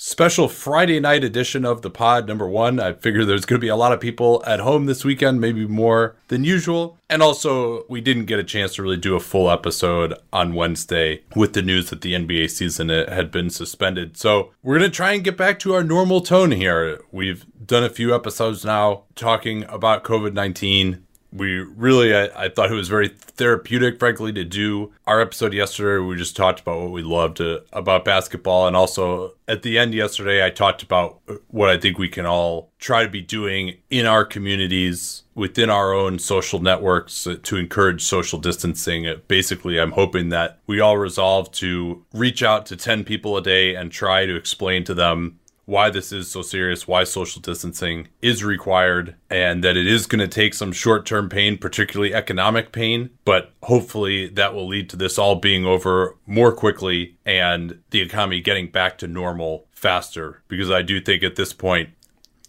special Friday night edition of the pod. Number one, I figure there's going to be a lot of people at home this weekend, maybe more than usual. And also, we didn't get a chance to really do a full episode on Wednesday with the news that the NBA season had been suspended. So we're going to try and get back to our normal tone here. We've done a few episodes now talking about COVID 19 we really I, I, thought it was very therapeutic frankly to do our episode yesterday. We just talked about what we loved uh, about basketball. And also at the end yesterday i talked about what i think we can all try to be doing in our communities within our own social networks uh, to encourage social distancing. Uh, basically i'm hoping that we all resolve to reach out to 10 people a day and try to explain to them why this is so serious, why social distancing is required, and that it is going to take some short term pain, particularly economic pain. But hopefully, that will lead to this all being over more quickly and the economy getting back to normal faster. Because I do think at this point,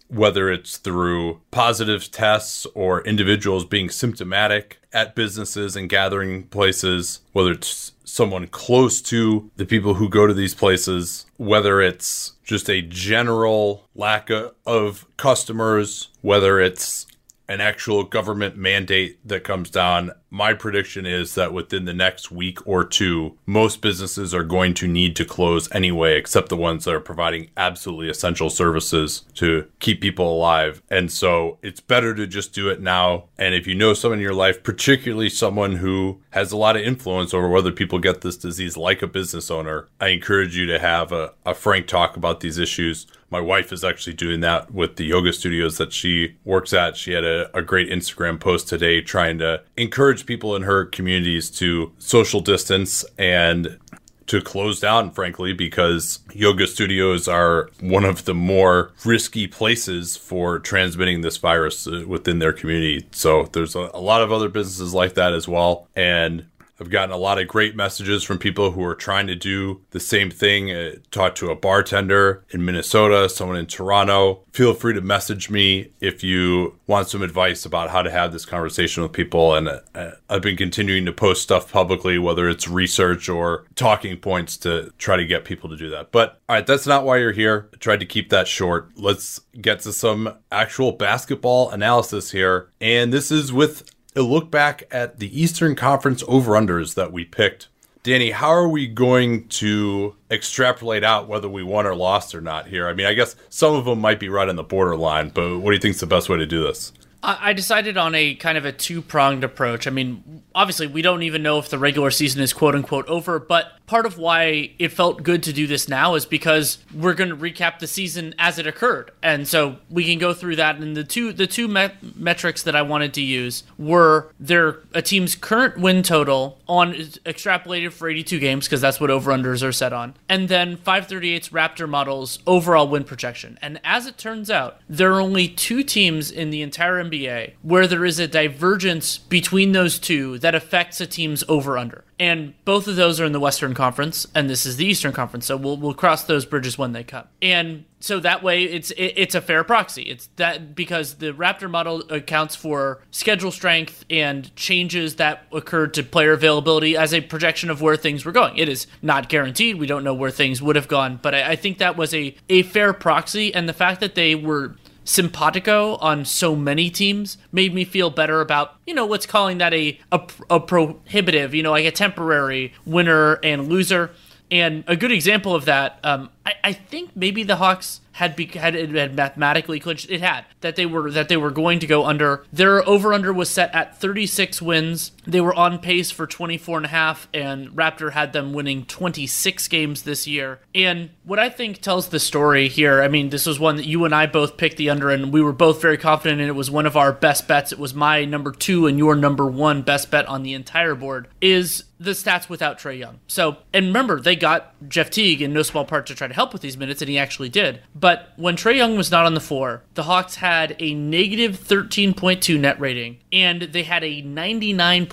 whether it's through positive tests or individuals being symptomatic at businesses and gathering places, whether it's someone close to the people who go to these places, whether it's just a general lack of customers, whether it's an actual government mandate that comes down my prediction is that within the next week or two, most businesses are going to need to close anyway, except the ones that are providing absolutely essential services to keep people alive. And so it's better to just do it now. And if you know someone in your life, particularly someone who has a lot of influence over whether people get this disease, like a business owner, I encourage you to have a, a frank talk about these issues my wife is actually doing that with the yoga studios that she works at. She had a, a great Instagram post today trying to encourage encourage people in her communities to social distance and to close down, frankly, because yoga studios are one of the more risky places for transmitting this virus uh, within their community. So there's a, a lot of other businesses like that as well. And I've gotten a lot of great messages from people who are trying to do the same thing. Uh, talked to a bartender in Minnesota, someone in Toronto. Feel free to message me if you want some advice about how to have this conversation with people. And uh, I've been continuing to post stuff publicly, whether it's research or talking points to try to get people to do that. But all right, that's not why you're here. I tried to keep that short. Let's get to some actual basketball analysis here. And this is with a look back at the Eastern Conference over unders that we picked. Danny, how are we going to extrapolate out whether we won or lost or not here? I mean, I guess some of them might be right on the borderline, but what do you think is the best way to do this? I decided on a kind of a two pronged approach. I mean, obviously, we don't even know if the regular season is quote unquote over, but part of why it felt good to do this now is because we're going to recap the season as it occurred, and so we can go through that. And the two the two metrics that I wanted to use were their a team's current win total on extrapolated for 82 games because that's what over unders are set on, and then 538's Raptor models overall win projection. And as it turns out, there are only two teams in the entire NBA where there is a divergence between those two that affects a team's over under and both of those are in the Western Conference, and this is the Eastern Conference. So we'll we'll cross those bridges when they come. And so that way, it's it, it's a fair proxy. It's that because the Raptor model accounts for schedule strength and changes that occurred to player availability as a projection of where things were going. It is not guaranteed. We don't know where things would have gone, but I, I think that was a a fair proxy. And the fact that they were simpatico on so many teams made me feel better about you know what's calling that a, a, a prohibitive you know like a temporary winner and loser and a good example of that um, I, I think maybe the hawks had be, had, had mathematically clinched. It had that they were that they were going to go under. Their over under was set at 36 wins. They were on pace for 24 and a half, and Raptor had them winning 26 games this year. And what I think tells the story here, I mean, this was one that you and I both picked the under, and we were both very confident, and it was one of our best bets. It was my number two and your number one best bet on the entire board. Is the stats without Trae Young. So, and remember, they got Jeff Teague in no small part to try to help with these minutes, and he actually did. But when Trae Young was not on the floor, the Hawks had a negative 13.2 net rating, and they had a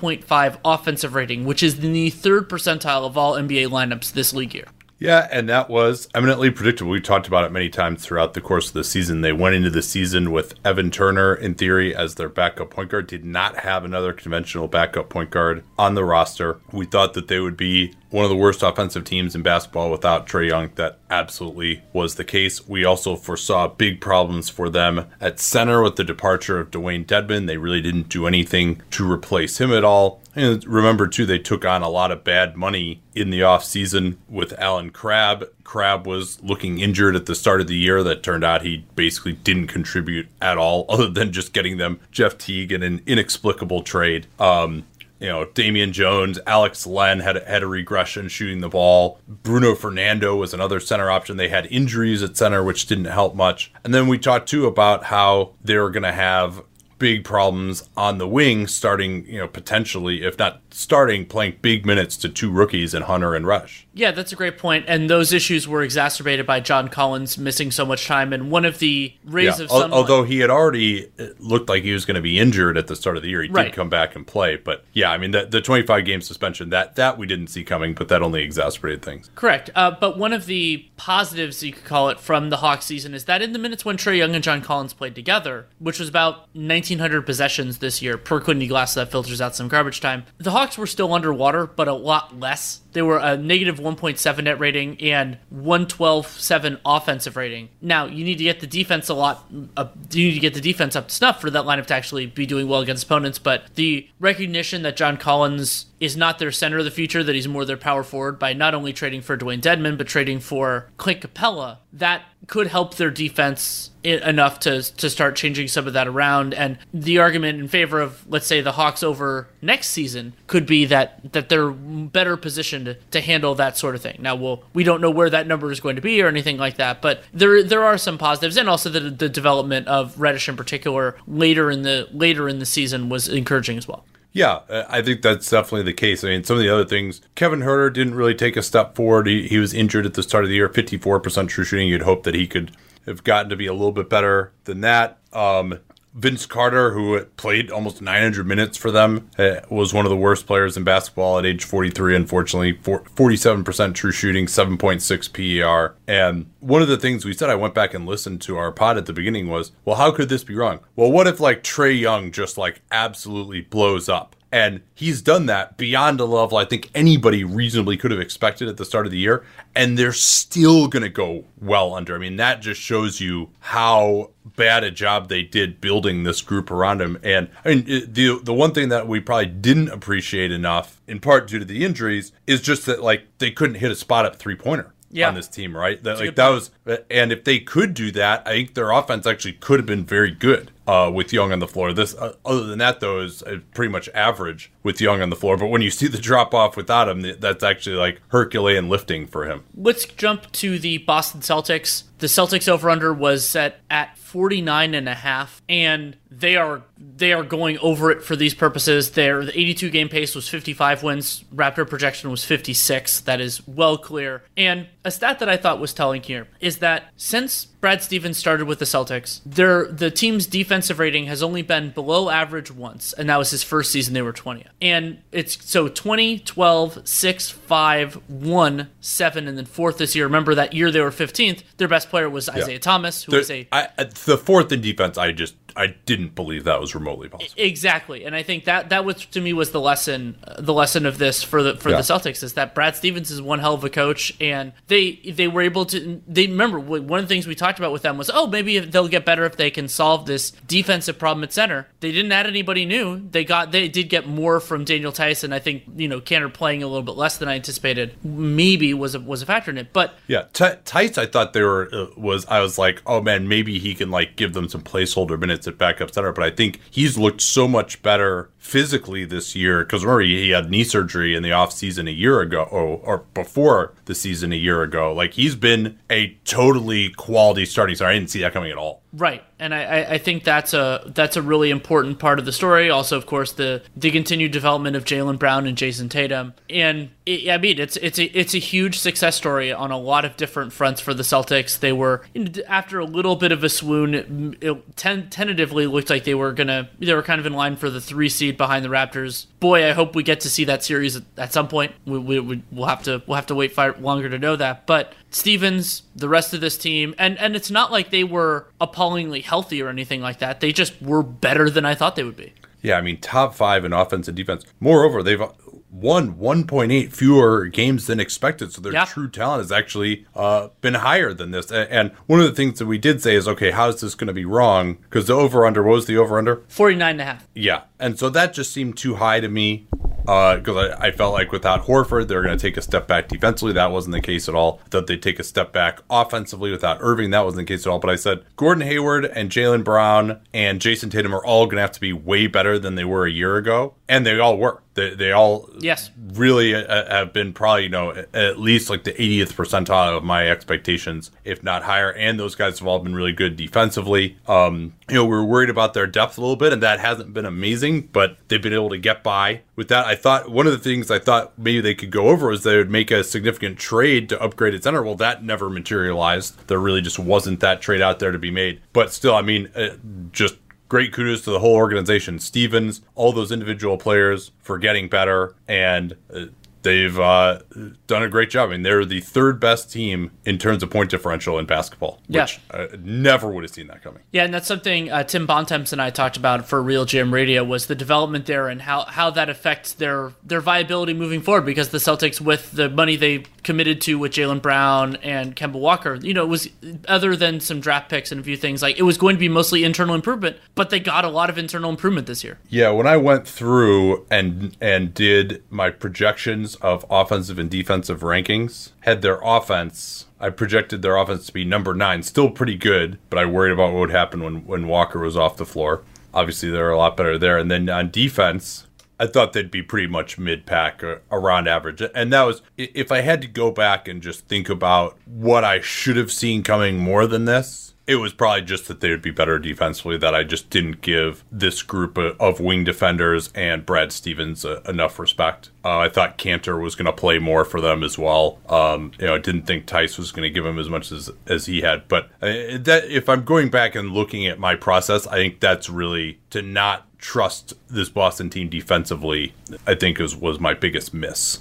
99.5 offensive rating, which is in the third percentile of all NBA lineups this league year. Yeah, and that was eminently predictable. We talked about it many times throughout the course of the season. They went into the season with Evan Turner, in theory, as their backup point guard, did not have another conventional backup point guard on the roster. We thought that they would be one of the worst offensive teams in basketball without Trae Young. That absolutely was the case. We also foresaw big problems for them at center with the departure of Dewayne Dedmon. They really didn't do anything to replace him at all. And remember, too, they took on a lot of bad money in the offseason with Allen Crabbe. Crabbe was looking injured at the start of the year. That turned out he basically didn't contribute at all, other than just getting them Jeff Teague in an inexplicable trade. Um, you know, Damian Jones, Alex Len had had a regression shooting the ball. Bruno Fernando was another center option. They had injuries at center, which didn't help much. And then we talked too about how they were going to have big problems on the wing, starting, you know, potentially, if not starting, playing big minutes to two rookies and Hunter and Rush. Yeah, that's a great point. And those issues were exacerbated by John Collins missing so much time. And one of the rays Yeah, of some. although he had already uh, looked like he was going to be injured at the start of the year, he Right. did come back and play. But yeah, I mean, the, the 25 game suspension that that we didn't see coming, but that only exacerbated things. Correct. Uh, but one of the positives, you could call it, from the Hawks season is that in the minutes when Trae Young and John Collins played together, which was about 1,900 possessions this year per Quincy Glass, that filters out some garbage time, the Hawks were still underwater, but a lot less. They were a negative 1.7 net rating and 112.7 offensive rating. Now, you need to get the defense a lot, uh, you need to get the defense up to snuff for that lineup to actually be doing well against opponents, but the recognition that John Collins is not their center of the future, that he's more their power forward by not only trading for Dewayne Dedmon, but trading for Clint Capela. That could help their defense enough to, to start changing some of that around. And the argument in favor of, let's say, the Hawks over next season could be that, that they're better positioned to handle that sort of thing. Now, we'll, we don't know where that number is going to be or anything like that, but there there are some positives, and also the, the development of Reddish in particular later in the later in the season was encouraging as well. Yeah, uh, I think that's definitely the case. I mean, some of the other things, Kevin Huerter didn't really take a step forward. He, he was injured at the start of the year, 54% true shooting. You'd hope that he could have gotten to be a little bit better than that. Um, Vince Carter, who played almost 900 minutes for them, uh, was one of the worst players in basketball at age 43, unfortunately. 47% true shooting, 7.6 PER. And one of the things we said, I went back and listened to our pod at the beginning was, well, how could this be wrong? Well, what if like Trae Young just like absolutely blows up? And he's done that beyond a level I think anybody reasonably could have expected at the start of the year. And they're still going to go well under. I mean, that just shows you how bad a job they did building this group around him. And I mean, the the one thing that we probably didn't appreciate enough, in part due to the injuries, is just that like they couldn't hit a spot up three pointer Yeah. on this team, right? That like that was, and if they could do that, I think their offense actually could have been very good uh, with Young on the floor. This, uh, other than that, though, is uh, pretty much average with Young on the floor. But when you see the drop off without him, that's actually like Herculean lifting for him. Let's jump to the Boston Celtics. The Celtics over under was set at 49 and a half and they are they are going over it for these purposes. Their the 82 game pace was 55 wins. Raptor projection was 56. That is well clear. And a stat that I thought was telling here is that since Brad Stevens started with the Celtics, their the team's defensive rating has only been below average once, and that was his first season they were 20th. And it's so 20, 12, 6, 5, 1, 7 and then fourth this year. Remember that year they were 15th. Their best player was Isaiah Thomas, who was a I, I- the fourth in defense, I just I didn't believe that was remotely possible. Exactly, and I think that that was to me was the lesson. The lesson of this for the for Yeah. the Celtics is that Brad Stevens is one hell of a coach, and they they were able to. They remember one of the things we talked about with them was oh maybe they'll get better if they can solve this defensive problem at center. They didn't add anybody new. They got they did get more from Daniel Theis. I think you know Kanter playing a little bit less than I anticipated maybe was a, was a factor in it, but Yeah, T- Theis, I thought they were uh, was I was like, oh man, maybe he can like give them some placeholder minutes at backup center. But I think he's looked so much better physically this year because remember he, had knee surgery in the off season a year ago, or, or before the season a year ago. Like he's been a totally quality starting center. I didn't see that coming at all. Right, and I, I- I think that's a that's a really important part of the story. Also, of course, the the continued development of Jaylen Brown and Jayson Tatum, and it, I mean, it's it's a it's a huge success story on a lot of different fronts for the Celtics. They were after a little bit of a swoon, it ten, tentatively looked like they were gonna they were kind of in line for the three seed behind the Raptors. Boy, I hope we get to see that series at, some point. We, we, we, will have to we'll have to wait longer to know that. But Stevens, the rest of this team, and and it's not like they were appallingly healthy or anything like that. They just were better than I thought they would be. Yeah, I mean, top five in offense and defense. Moreover, they've won 1.8 fewer games than expected. So their Yeah. true talent has actually uh, been higher than this. And one of the things that we did say is, okay, how is this going to be wrong? Because the over under, what was the over under? 49 and a half. Yeah. And so that just seemed too high to me because I, I felt like without Horford, they're going to take a step back defensively. That wasn't the case at all. I thought they'd take a step back offensively without Irving. That wasn't the case at all. But I said Gordon Hayward and Jaylen Brown and Jayson Tatum are all going to have to be way better than they were a year ago. And they all were. They, they all Yes. really uh, have been probably you know at least like the 80th percentile of my expectations if not higher and those guys have all been really good defensively um you know we are worried about their depth a little bit and that hasn't been amazing but they've been able to get by with that. I thought one of the things i thought maybe they could go over was they would make a significant trade to upgrade at center well that never materialized. There really just wasn't that trade out there to be made. But still i mean uh, just great kudos to the whole organization. Stevens all those individual players for getting better and uh, they've uh, done a great job i mean they're the third best team in terms of point differential in basketball Yeah. which i never would have seen that coming Yeah, and that's something uh, Tim Bontemps and I talked about for RealGM Radio was the development there and how, how that affects their their viability moving forward because the Celtics with the money they committed to with Jaylen Brown and Kemba Walker, you know, it was other than some draft picks and a few things like it was going to be mostly internal improvement, but they got a lot of internal improvement this year. Yeah, when I went through and and did my projections of offensive and defensive rankings, had their offense. I projected their offense to be number nine, still pretty good, but I worried about what would happen when when Walker was off the floor. Obviously, they're a lot better there. And then on defense, I thought they'd be pretty much mid pack or uh, around average. And that was if I had to go back and just think about what I should have seen coming more than this. It was probably just that they would be better defensively. That I just didn't give this group of, wing defenders and Brad Stevens uh, enough respect. Uh, I thought Kanter was going to play more for them as well. Um, you know, I didn't think Theis was going to give him as much as as he had. But uh, that if I'm going back and looking at my process, I think that's really to not trust this Boston team defensively. I think is was my biggest miss.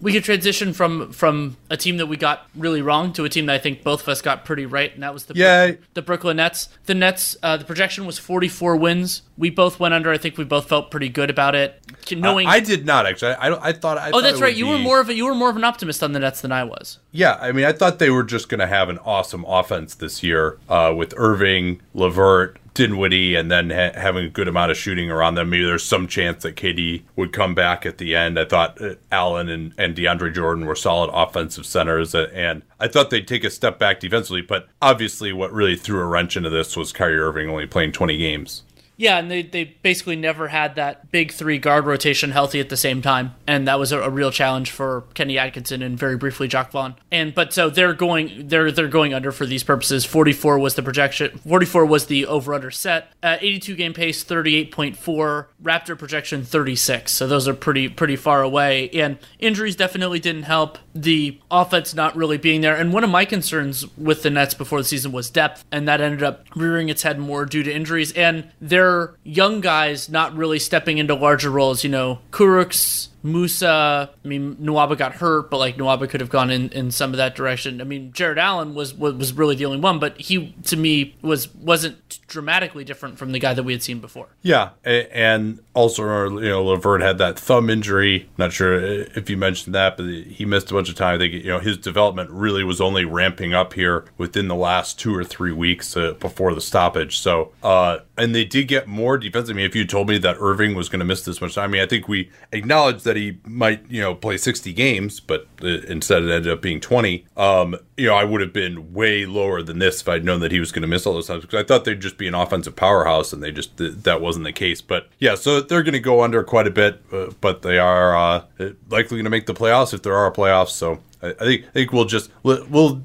We could transition from from a team that we got really wrong to a team that I think both of us got pretty right, and that was the Yeah. the Brooklyn Nets. The Nets, uh, the projection was 44 wins. We both went under. I think we both felt pretty good about it, knowing. I did not actually. I I, I thought. I oh, thought that's right. You were more of a you were more of an optimist on the Nets than I was. Yeah, I mean, I thought they were just going to have an awesome offense this year uh, with Irving, LeVert, Dinwiddie, and then ha- having a good amount of shooting around them. Maybe there's some chance that KD would come back at the end. I thought uh, Allen and, and DeAndre Jordan were solid offensive centers, uh, and I thought they'd take a step back defensively. But obviously, what really threw a wrench into this was Kyrie Irving only playing 20 games. Yeah, and they, they basically never had that big three guard rotation healthy at the same time, and that was a, a real challenge for Kenny Atkinson and very briefly Jacque Vaughn. And but so they're going they're they're going under for these purposes. Forty four was the projection. Forty four was the over under set. Uh, Eighty two game pace, thirty eight point four. Raptor projection thirty six. So those are pretty pretty far away. And injuries definitely didn't help. The offense not really being there. And one of my concerns with the Nets before the season was depth, and that ended up rearing its head more due to injuries and their young guys not really stepping into larger roles. You know, Kurucs, Musa. I mean, Nwaba got hurt, but like Nwaba could have gone in, in some of that direction. I mean, Jarrett Allen was, was really the only one, but he to me was wasn't dramatically different from the guy that we had seen before. Yeah, and also you know LeVert had that thumb injury. Not sure if you mentioned that, but he missed a bunch of time. I think you know his development really was only ramping up here within the last two or three weeks uh, before the stoppage. So, uh, and they did get more defense. I mean, if you told me that Irving was going to miss this much time, I mean, I think we acknowledged that he might you know play sixty games, but uh, instead it ended up being twenty. Um, you know, I would have been way lower than this if I'd known that he was going to miss all those times because I thought they'd just be an offensive powerhouse, and they just th- that wasn't the case. But yeah, so they're going to go under quite a bit, uh, but they are uh, likely going to make the playoffs if there are playoffs. So I, I think I think we'll just we'll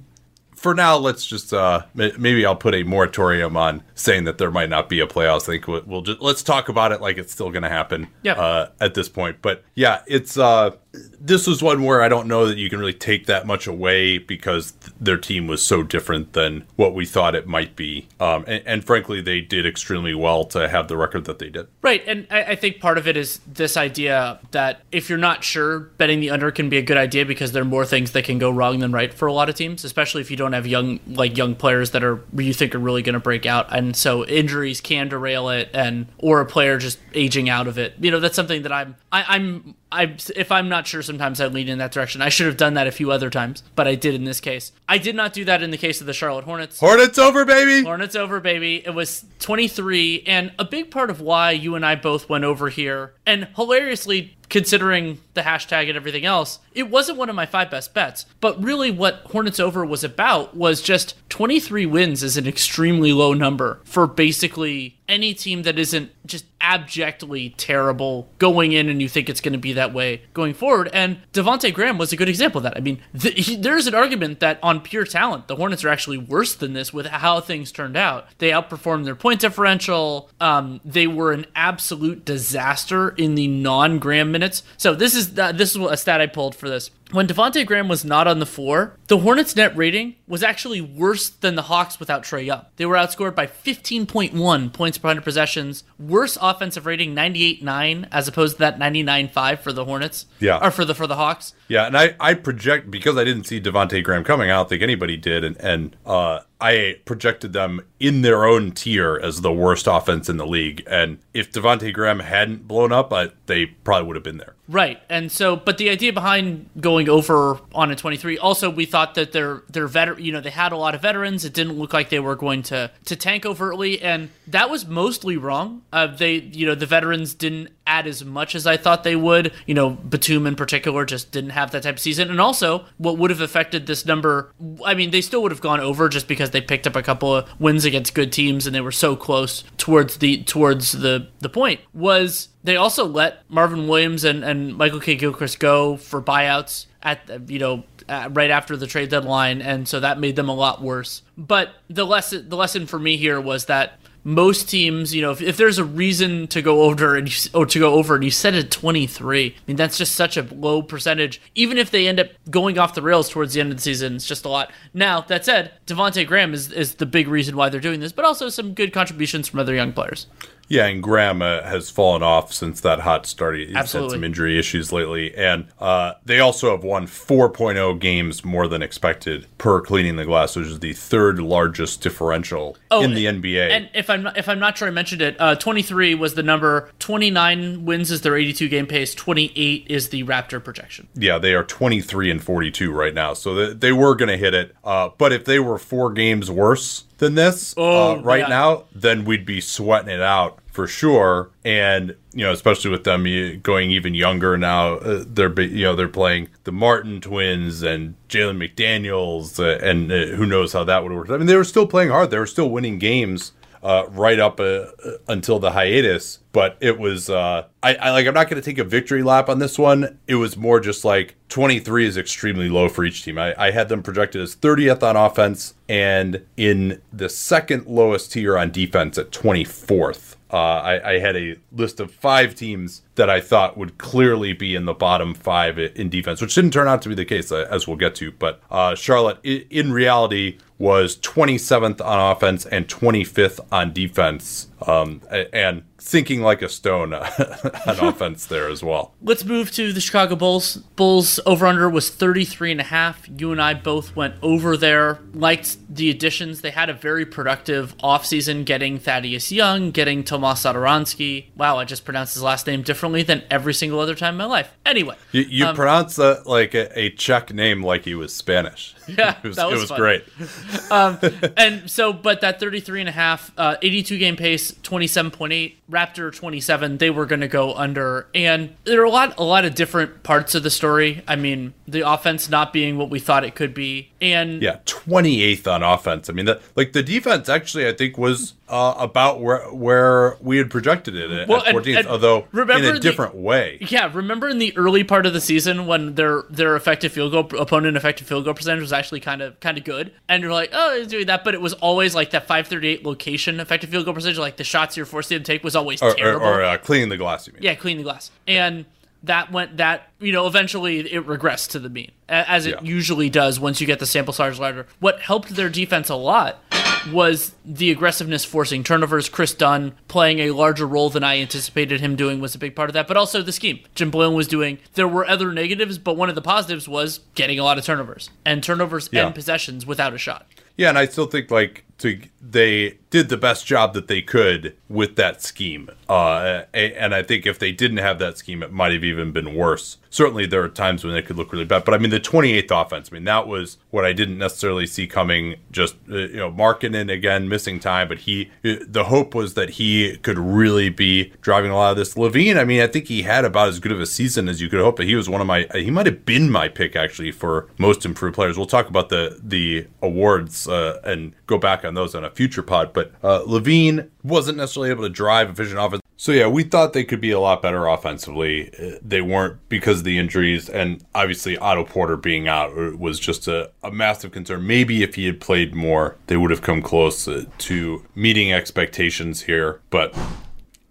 for now, let's just uh, maybe I'll put a moratorium on saying that there might not be a playoffs. I think we'll, we'll just let's talk about it like it's still going to happen Yeah. uh, at this point. But yeah, it's uh, this was one where I don't know that you can really take that much away because th- their team was so different than what we thought it might be. Um, and, and, frankly, they did extremely well to have the record that they did. Right. And I, I, think part of it is this idea that if you're not sure, betting the under can be a good idea because there are more things that can go wrong than right for a lot of teams, especially if you don't have young, like young players that are you think are really going to break out. And so injuries can derail it and, or a player just aging out of it. You know, that's something that I'm, I, I'm I if I'm not sure, sometimes I lean in that direction. I should have done that a few other times, but I did in this case. I did not do that in the case of the Charlotte Hornets. Hornets over, baby. Hornets over, baby. It was 23, and a big part of why you and I both went over here, and hilariously considering the hashtag and everything else, it wasn't one of my five best bets. But really, what Hornets Over was about was just 23 wins is an extremely low number for basically any team that isn't just abjectly terrible going in and you think it's going to be that way going forward. And Devonte Graham was a good example of that. I mean, he, there's an argument that on pure talent, the Hornets are actually worse than this with how things turned out. They outperformed their point differential. Um, they were an absolute disaster in the non-Graham minutes. So this is uh, this is a stat I pulled for this when Devonte Graham was not on the floor, the Hornets' net rating was actually worse than the Hawks without Trae Young. They were outscored by 15.1 points per 100 possessions. Worse offensive rating, 98.9, as opposed to that 99.5 for the Hornets. Yeah, or for the for the Hawks. Yeah, and I I project because I didn't see Devonte Graham coming. I don't think anybody did, and and uh, I projected them in their own tier as the worst offense in the league. And if Devonte Graham hadn't blown up, I, they probably would have been there. Right. And so, but the idea behind going over on a 23, also we thought that they're they're veteran. You know, they had a lot of veterans. It didn't look like they were going to to tank overtly, and that was mostly wrong. Uh, they, you know, the veterans didn't add as much as I thought they would. You know, Batum in particular just didn't have that type of season. And also, what would have affected this number? I mean, they still would have gone over just because they picked up a couple of wins against good teams and they were so close towards the towards the the point. Was they also let Marvin Williams and, and Michael K. Gilchrist go for buyouts at you know right after the trade deadline, and so that made them a lot worse. But the lesson the lesson for me here was that most teams, you know, if, if there's a reason to go over and you, or oh, to go over and you set it 23, I mean that's just such a low percentage. Even if they end up going off the rails towards the end of the season, it's just a lot. Now that said, Devonte Graham is is the big reason why they're doing this, but also some good contributions from other young players. Yeah, and Graham uh, has fallen off since that hot start. He's Absolutely. had some injury issues lately. And uh, they also have won 4.0 games more than expected per cleaning the glass, which is the third largest differential oh, in the NBA. And if I'm not, if I'm not sure I mentioned it, uh, 23 was the number. 29 wins is their 82 game pace. 28 is the Raptor projection. Yeah, they are 23 and 42 right now. So they, they were going to hit it. Uh, but if they were four games worse, than this oh, uh, right yeah. now, then we'd be sweating it out for sure. And you know, especially with them going even younger now, uh, they're you know they're playing the Martin twins and Jalen McDaniels, uh, and uh, who knows how that would work. I mean, they were still playing hard; they were still winning games uh, right up uh, until the hiatus. But it was, uh, I, I like, I'm not going to take a victory lap on this one. It was more just like 23 is extremely low for each team. I, I had them projected as 30th on offense and in the second lowest tier on defense at 24th. Uh, I, I, had a list of five teams that I thought would clearly be in the bottom five in defense, which didn't turn out to be the case, uh, as we'll get to. But uh, Charlotte, in reality, was 27th on offense and 25th on defense. Um, and sinking like a stone on offense there as well. Let's move to the Chicago Bulls. Bulls over under was 33 and a half. You and I both went over there. Liked the additions. They had a very productive offseason getting Thaddeus Young, getting Tomas Satoransky. Wow, I just pronounced his last name differently than every single other time in my life. Anyway. You, you um, pronounce that like a, a, Czech name like he was Spanish. Yeah, it was, that was, it was great. um, and so, but that 33 and a half, uh, 82 game pace, 27.8 Raptor 27, they were going to go under. And there are a lot, a lot of different parts of the story. I mean, the offense not being what we thought it could be, and yeah, 28th on offense. I mean, the, like the defense actually, I think was uh, about where where we had projected it at, well, 14th, and, and although remember in a different the, way. Yeah, remember in the early part of the season when their their effective field goal opponent effective field goal percentage was actually kind of kind of good, and you're like, oh, he's doing that, but it was always like that 538 location effective field goal percentage, like the shots you're forcing to take was always or, terrible. Or, or uh, cleaning the glass, you mean? Yeah, cleaning the glass, and that went that you know eventually it regressed to the mean as it Yeah. usually does once you get the sample size larger. What helped their defense a lot was the aggressiveness forcing turnovers. Kris Dunn playing a larger role than I anticipated him doing was a big part of that, but also the scheme Jim Boylen was doing. There were other negatives, but one of the positives was getting a lot of turnovers and turnovers Yeah. and possessions without a shot. Yeah, and I still think like to they did the best job that they could with that scheme. Uh, and I think if they didn't have that scheme, it might have even been worse. Certainly, there are times when it could look really bad. But I mean, the 28th offense. I mean, that was what I didn't necessarily see coming. Just uh, you know, Markkanen again missing time, but he uh, the hope was that he could really be driving a lot of this. LaVine. I mean, I think he had about as good of a season as you could hope. But he was one of my. He might have been my pick actually for most improved players. We'll talk about the the awards uh, and go back on those on a future pod. But uh, LaVine wasn't necessarily able to drive efficient offense. So yeah, we thought they could be a lot better offensively. Uh, They weren't because of the injuries, and obviously Otto Porter being out uh, was just a, a massive concern. Maybe if he had played more, they would have come close uh, to meeting expectations here. But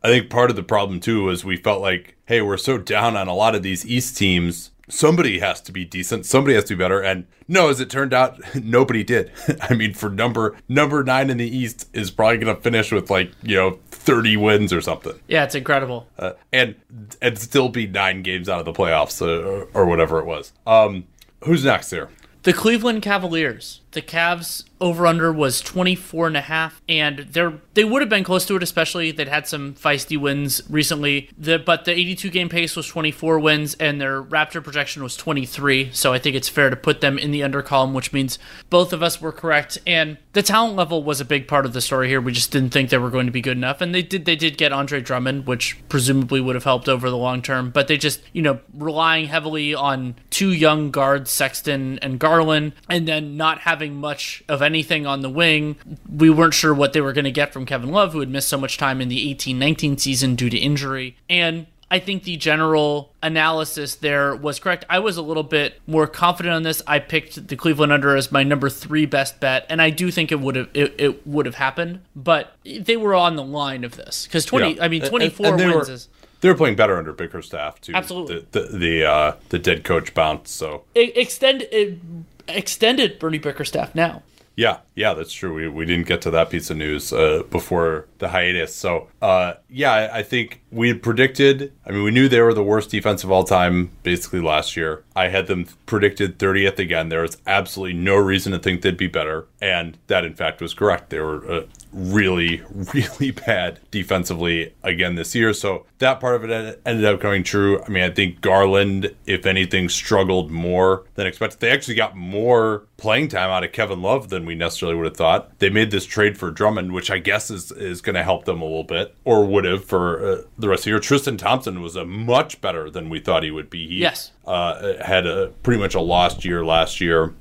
I think part of the problem too is we felt like, hey, we're so down on a lot of these East teams. Somebody has to be decent. Somebody has to be better. And no, as it turned out, nobody did. I mean, for number number nine in the East is probably going to finish with like you know thirty wins or something, Yeah, it's incredible. uh, and and still be nine games out of the playoffs uh, or, or whatever it was. Um, who's next here? The Cleveland Cavaliers. The Cavs over under was 24 and a half and they're they would have been close to it especially they'd had some feisty wins recently. The but the 82 game pace was 24 wins and their Raptor projection was 23. So I think it's fair to put them in the under column which means both of us were correct and the talent level was a big part of the story here. We just didn't think they were going to be good enough and they did they did get Andre Drummond which presumably would have helped over the long term but they just, you know, relying heavily on two young guards Sexton and Garland and then not having much of anything on the wing. We weren't sure what they were going to get from Kevin Love, who had missed so much time in the 18 19 season due to injury. And I think the general analysis there was correct. I was a little bit more confident on this. I picked the Cleveland under as my number three best bet, and I do think it would have it, it would have happened. But they were on the line of this because twenty. Yeah. I mean, twenty four wins were- is They were playing better under Bickerstaff too. Absolutely. The the the, uh, the dead coach bounce. So it, extend it, extended Bernie Bickerstaff now. Yeah, yeah, that's true. We, we didn't get to that piece of news uh, before the hiatus. So, uh, yeah, I, think we had predicted. I mean, we knew they were the worst defense of all time basically last year. I had them predicted 30th again. There was absolutely no reason to think they'd be better. And that, in fact, was correct. They were uh, really, really bad defensively again this year. So that part of it ended up coming true. I mean, I think Garland, if anything, struggled more than expected. They actually got more playing time out of Kevin Love than we necessarily would have thought. They made this trade for Drummond, which I guess is, is going to help them a little bit, or would have for uh, the rest of the year. Tristan Thompson was a much better than we thought he would be. He, Yes. uh, had a pretty much a lost year last year,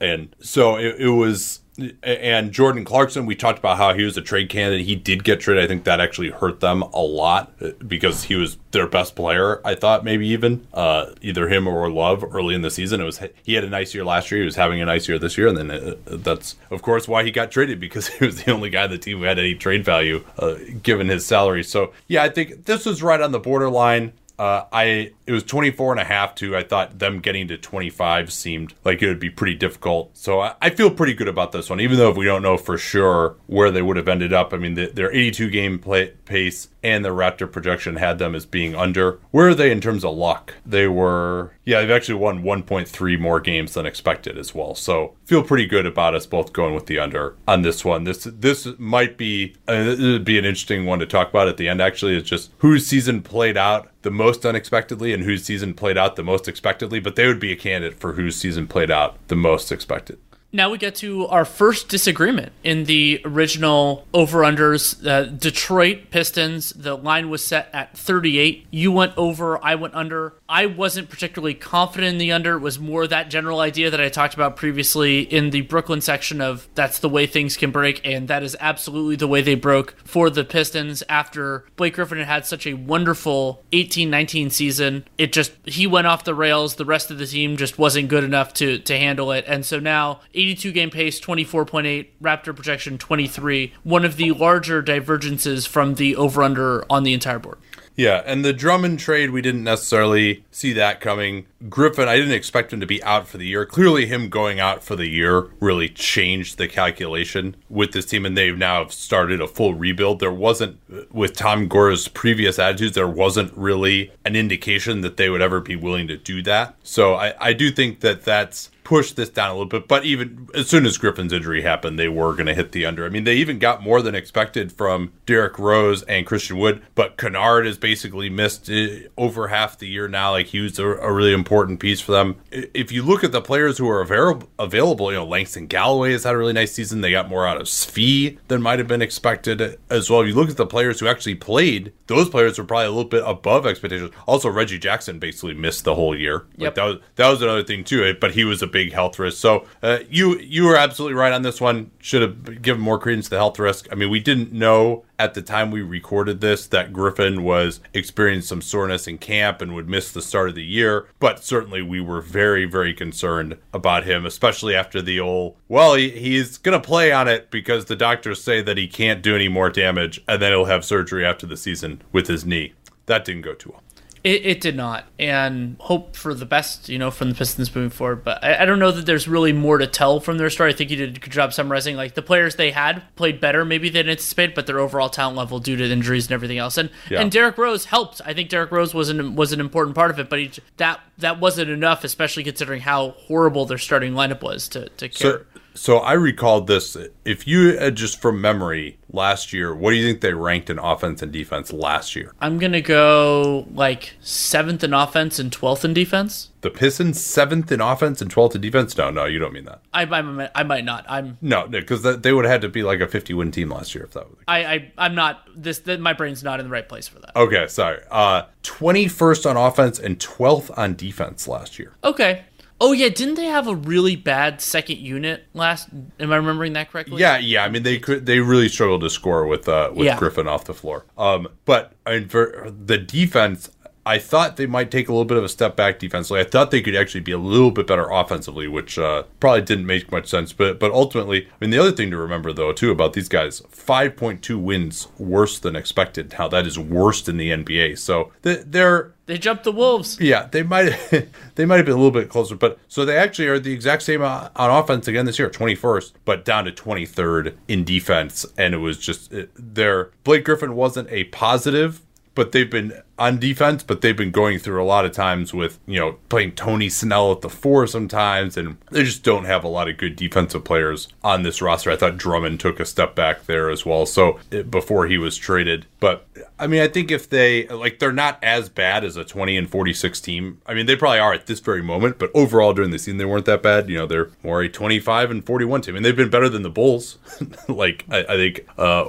and so it, it was. And Jordan Clarkson, we talked about how he was a trade candidate. He did get traded. I think that actually hurt them a lot uh, because he was their best player. I thought maybe even uh, either him or Love early in the season. It was he had a nice year last year. He was having a nice year this year, and then uh, that's of course why he got traded because he was the only guy on the team who had any trade value uh, given his salary. So yeah, I think this was right on the borderline. Uh, I it was 24 and a half too. I thought them getting to 25 seemed like it would be pretty difficult. So I, I feel pretty good about this one, even though if we don't know for sure where they would have ended up. I mean, the, their 82 game play pace and the Raptor projection had them as being under. Where are they in terms of luck? They were yeah, they've actually won 1.3 more games than expected as well. So feel pretty good about us both going with the under on this one. This this might be uh, this would be an interesting one to talk about at the end. Actually, it's just whose season played out the most unexpectedly and whose season played out the most expectedly. But they would be a candidate for whose season played out the most expected. Now we get to our first disagreement in the original over unders. Uh, Detroit Pistons, the line was set at 38. You went over, I went under. I wasn't particularly confident in the under. It was more that general idea that I talked about previously in the Brooklyn section of that's the way things can break, and that is absolutely the way they broke for the Pistons after Blake Griffin had had such a wonderful 18 19 season. It just, he went off the rails. The rest of the team just wasn't good enough to, to handle it. And so now 82 game pace, 24.8, Raptor projection 23, one of the larger divergences from the over under on the entire board. Yeah, and the Drummond trade, we didn't necessarily see that coming. Griffin, I didn't expect him to be out for the year. Clearly, him going out for the year really changed the calculation with this team, and they've now started a full rebuild. There wasn't, with Tom Gores' previous attitudes, there wasn't really an indication that they would ever be willing to do that. So I, I do think that that's push this down a little bit. But even as soon as Griffin's injury happened, they were going to hit the under. I mean, they even got more than expected from Derrick Rose and Christian Wood, but Kennard has basically missed uh, over half the year now. Like he was a, a really important piece for them. If you look at the players who are available, available, you know, Langston Galloway has had a really nice season. They got more out of Svi than might have been expected as well. If you look at the players who actually played, those players were probably a little bit above expectations. Also, Reggie Jackson basically missed the whole year. Like Yep. that was that was another thing too. But he was a big health risk. So uh, you you were absolutely right on this one. Should have given more credence to the health risk. I mean, we didn't know at the time we recorded this that Griffin was experiencing some soreness in camp and would miss the start of the year. But certainly we were very very concerned about him, especially after the old well he, he's gonna play on it because the doctors say that he can't do any more damage and then he'll have surgery after the season with his knee. That didn't go too well. It, it did not, and hope for the best, you know, from the Pistons moving forward. But I, I don't know that there's really more to tell from their story. I think you did a good job summarizing. Like the players they had played better, maybe than anticipated, but their overall talent level due to injuries and everything else. And Yeah. and Derrick Rose helped. I think Derrick Rose was an was an important part of it, but he, that that wasn't enough, especially considering how horrible their starting lineup was to to care. So, so I recalled this. If you uh, just from memory last year, what do you think they ranked in offense and defense last year? I'm gonna go like seventh in offense and twelfth in defense. The Pistons seventh in offense and twelfth in defense. No, no, you don't mean that. I, I, might- I might not. I'm No, because they would have had to be like a fifty-win team last year if that was. I, I I'm not this. That my brain's not in the right place for that. Okay, sorry. Uh, twenty-first on offense and twelfth on defense last year. Okay. Oh yeah, didn't they have a really bad second unit last? Am I remembering that correctly? Yeah, yeah. I mean, they could. They really struggled to score with uh, with Yeah. Griffin off the floor. Um, but I mean, for the defense, I thought they might take a little bit of a step back defensively. I thought they could actually be a little bit better offensively, which uh, probably didn't make much sense. But but ultimately, I mean, the other thing to remember though too about these guys, five point two wins worse than expected. Now that is worst in the NBA. So they're They jumped the Wolves. yeah, they might they might have been a little bit closer, but so they actually are the exact same on offense again this year, 21st, but down to 23rd in defense, and it was just it, their Blake Griffin wasn't a positive, but they've been on defense, but they've been going through a lot of times with you know playing Tony Snell at the four sometimes, and they just don't have a lot of good defensive players on this roster. I thought Drummond took a step back there as well, so before he was traded, but I mean, I think if they like, they're not as bad as a 20 and 46 team. I mean, they probably are at this very moment, but overall during the season, they weren't that bad. You know, they're more a 25 and 41 team, and they've been better than the Bulls. like, I, I think, uh,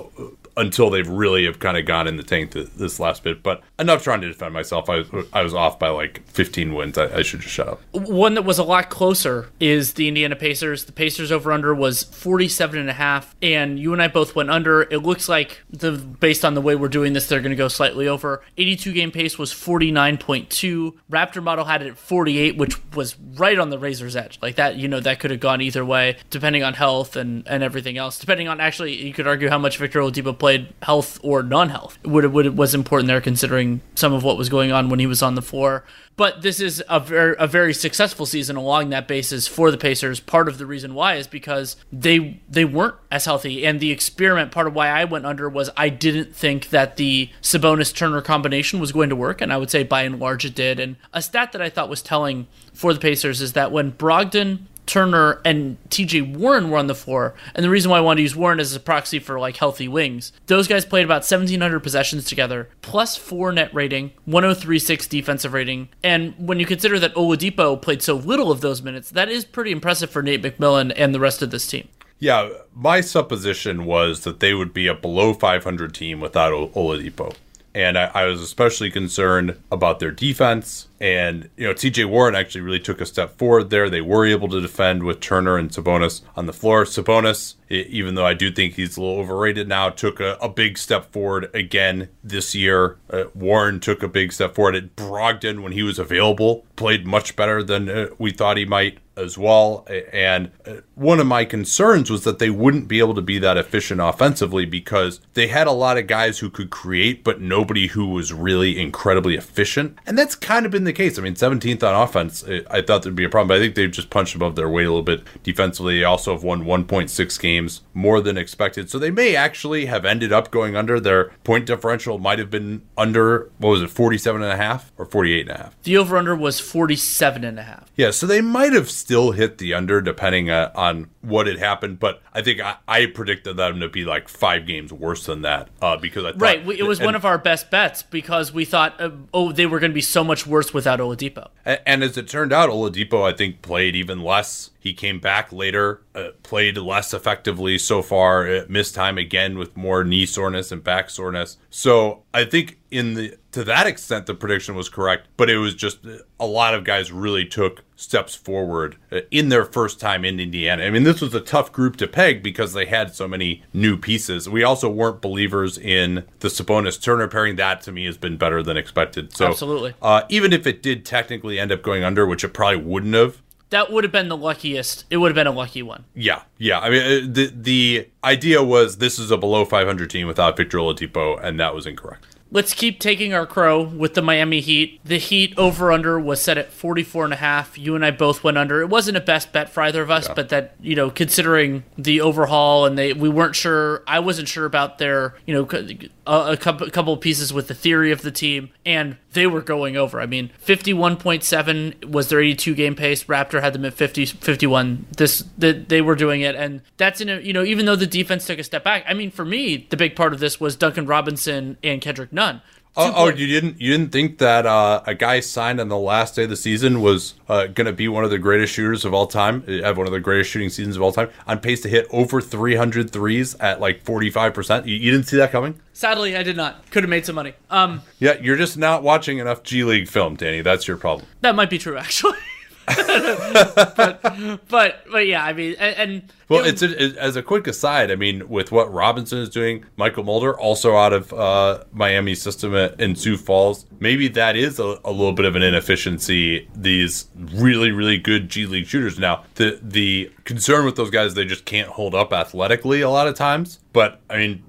until they've really have kind of gone in the tank th- this last bit. But enough trying to defend myself. I was, I was off by like 15 wins. I, I should just shut up. One that was a lot closer is the Indiana Pacers. The Pacers over under was 47 and a half and you and I both went under. It looks like the based on the way we're doing this they're going to go slightly over. 82 game pace was 49.2. Raptor model had it at 48 which was right on the razor's edge. Like that, you know, that could have gone either way depending on health and and everything else. Depending on actually you could argue how much Victor Oladipo played health or non-health. Would would was important there considering some of what was going on when he was on the floor. But this is a very a very successful season along that basis for the Pacers. Part of the reason why is because they they weren't as healthy, and the experiment. Part of why I went under was I didn't think that the Sabonis Turner combination was going to work, and I would say by and large it did. And a stat that I thought was telling for the Pacers is that when Brogdon Turner and TJ Warren were on the floor, and the reason why I wanted to use Warren as a proxy for like healthy wings, those guys played about 1,700 possessions together, plus four net rating, 103.6 defensive rating, and when you consider that Oladipo played so little of those minutes, that is pretty impressive for Nate McMillan and the rest of this team. Yeah, my supposition was that they would be a below 500 team without Oladipo. And I, I was especially concerned about their defense. And, you know, TJ Warren actually really took a step forward there. They were able to defend with Turner and Sabonis on the floor. Sabonis, even though I do think he's a little overrated now, took a, a big step forward again this year. Uh, Warren took a big step forward at Brogdon when he was available, played much better than uh, we thought he might as well. And uh, one of my concerns was that they wouldn't be able to be that efficient offensively because they had a lot of guys who could create, but nobody who was really incredibly efficient. And that's kind of been the case. I mean, 17th on offense, I thought there'd be a problem, but I think they've just punched above their weight a little bit defensively. They also have won 1.6 games more than expected. So they may actually have ended up going under. Their point differential might have been under, what was it, 47 and a half or 48 and a half? The over under was 47 and a half. Yeah, so they might have still hit the under depending uh, on what had happened, but I think I, I, predicted them to be like five games worse than that uh, because I thought, right. It was and, one of our best bets because we thought, uh, oh, they were going to be so much worse without Oladipo. And, and, as it turned out, Oladipo I think played even less. He came back later, uh, played less effectively so far, uh, missed time again with more knee soreness and back soreness. So I think in the to that extent the prediction was correct, but it was just a lot of guys really took steps forward uh, in their first time in Indiana. I mean, this was a tough group to peg because they had so many new pieces. We also weren't believers in the Sabonis Turner pairing. That to me has been better than expected. So absolutely, uh, even if it did technically end up going under, which it probably wouldn't have. That would have been the luckiest. It would have been a lucky one. Yeah, yeah. I mean, uh, the the idea was this is a below 500 team without Victor Oladipo, and that was incorrect. Let's keep taking our crow with the Miami Heat. The Heat over under was set at 44 and a half. You and I both went under. It wasn't a best bet for either of us, yeah. but that, you know, considering the overhaul and they we weren't sure, I wasn't sure about their, you know, a, a couple, of pieces with the theory of the team and they were going over. I mean, 51.7 was their 82 game pace. Raptor had them at 50 51. This the, they were doing it and that's in a, you know, even though the defense took a step back. I mean, for me, the big part of this was Duncan Robinson and Kendrick Nunn. Oh, oh, you didn't you didn't think that uh, a guy signed on the last day of the season was uh, going to be one of the greatest shooters of all time, have one of the greatest shooting seasons of all time, on pace to hit over 300 threes at like 45%. You, you didn't see that coming? Sadly, I did not. Could have made some money. Um, yeah, you're just not watching enough G League film, Danny. That's your problem. That might be true, actually. but, but but yeah, I mean, and, and well, it's a, it, as a quick aside. I mean, with what Robinson is doing, Mychal Mulder also out of uh, Miami system in Sioux Falls. Maybe that is a, a, little bit of an inefficiency. These really really good G League shooters. Now the the concern with those guys, they just can't hold up athletically a lot of times. But I mean,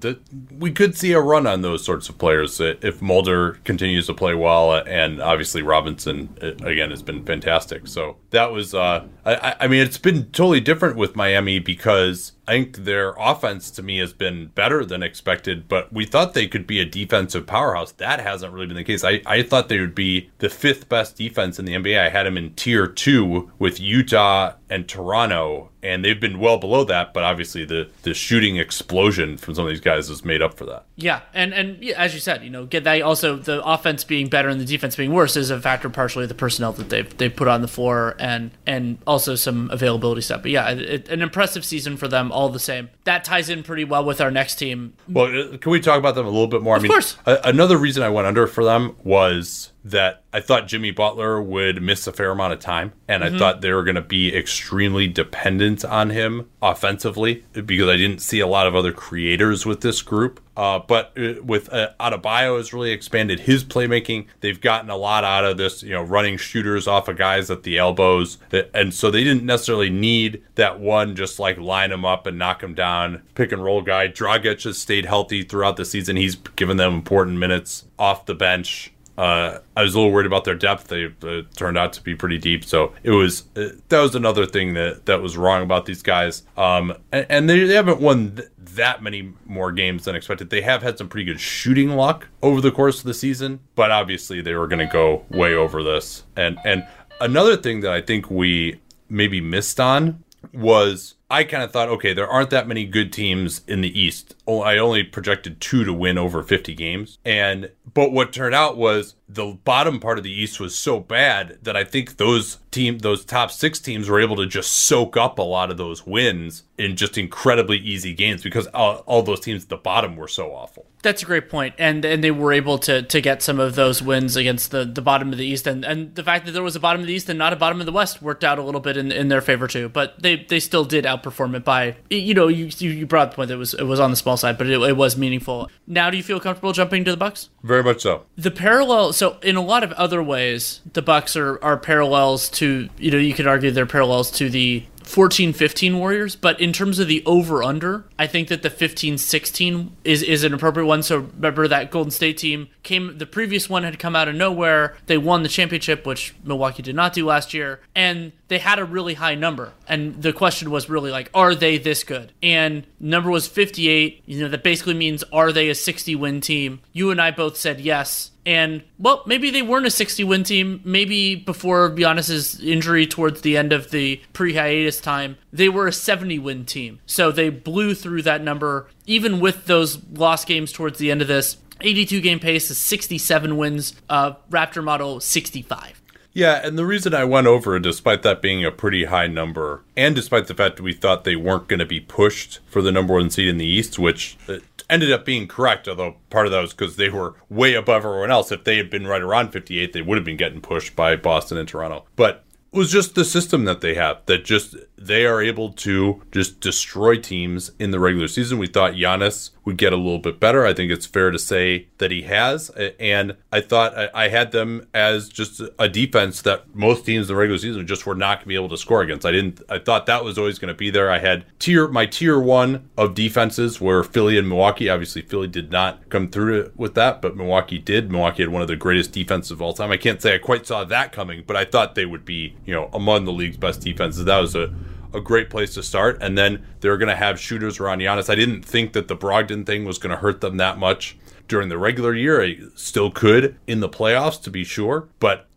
we could see a run on those sorts of players if Mulder continues to play well, and obviously Robinson uh, again has been fantastic. So that was, uh, I, I mean, it's been totally different with Miami because I think their offense to me has been better than expected, but we thought they could be a defensive powerhouse. That hasn't really been the case. I, I thought they would be the fifth best defense in the NBA. I had them in tier two with Utah and Toronto, and they've been well below that, but obviously the, the shooting explosion from some of these guys has made up for that. Yeah, and and as you said, you know, get that also the offense being better and the defense being worse is a factor partially the personnel that they've they put on the floor and and also some availability stuff. But yeah, it, an impressive season for them all the same. That ties in pretty well with our next team. Well, uh, can we talk about them a little bit more? Of I mean, course. another reason I went under for them was that I thought Jimmy Butler would miss a fair amount of time, and mm-hmm. I thought they were going to be extremely dependent on him offensively because I didn't see a lot of other creators with this group. Uh, but uh, with uh, Adebayo has really expanded his playmaking. They've gotten a lot out of this, you know, running shooters off of guys at the elbows, and so they didn't necessarily need that one just like line him up and knock him down, pick and roll guy. Dragic has stayed healthy throughout the season. He's given them important minutes off the bench. Uh, I was a little worried about their depth. They uh, turned out to be pretty deep, so it was uh, that was another thing that that was wrong about these guys. Um, and, and they, they, haven't won th- that many more games than expected. They have had some pretty good shooting luck over the course of the season, but obviously they were going to go way over this. And and another thing that I think we maybe missed on was I kind of thought, okay, there aren't that many good teams in the East. I only projected two to win over 50 games. And, but what turned out was the bottom part of the East was so bad that I think those team, those top six teams were able to just soak up a lot of those wins in just incredibly easy games because all, all those teams at the bottom were so awful. That's a great point, and and they were able to to get some of those wins against the, the bottom of the East, and, and the fact that there was a bottom of the East and not a bottom of the West worked out a little bit in, in their favor too. But they, they still did outperform it by you know you you brought the point that it was it was on the small side, but it, it was meaningful. Now, do you feel comfortable jumping to the Bucks? Very much so. The parallel, so in a lot of other ways, the Bucks are are parallels to you know you could argue they're parallels to the 14 15 Warriors, but in terms of the over under, I think that the 15 16 is, is an appropriate one. So remember that Golden State team came, the previous one had come out of nowhere. They won the championship, which Milwaukee did not do last year. And they had a really high number. And the question was really like, are they this good? And number was 58. You know, that basically means, are they a 60 win team? You and I both said yes. And well, maybe they weren't a 60 win team. Maybe before Giannis's injury towards the end of the pre hiatus time, they were a 70 win team. So they blew through that number, even with those lost games towards the end of this. 82 game pace is 67 wins, uh, Raptor model 65. Yeah, and the reason I went over, despite that being a pretty high number, and despite the fact that we thought they weren't going to be pushed for the number one seed in the East, which uh, ended up being correct, although part of that was because they were way above everyone else. If they had been right around 58, they would have been getting pushed by Boston and Toronto. But it was just the system that they have that just they are able to just destroy teams in the regular season. We thought Giannis would get a little bit better. I think it's fair to say that he has. And I thought I had them as just a defense that most teams in the regular season just were not going to be able to score against. I didn't. I thought that was always going to be there. I had tier my tier one of defenses were Philly and Milwaukee. Obviously, Philly did not come through with that, but Milwaukee did. Milwaukee had one of the greatest defenses of all time. I can't say I quite saw that coming, but I thought they would be, you know, among the league's best defenses. That was a a great place to start. And then they're going to have shooters around Giannis. I didn't think that the Brogdon thing was going to hurt them that much during the regular year. I still could in the playoffs, to be sure. But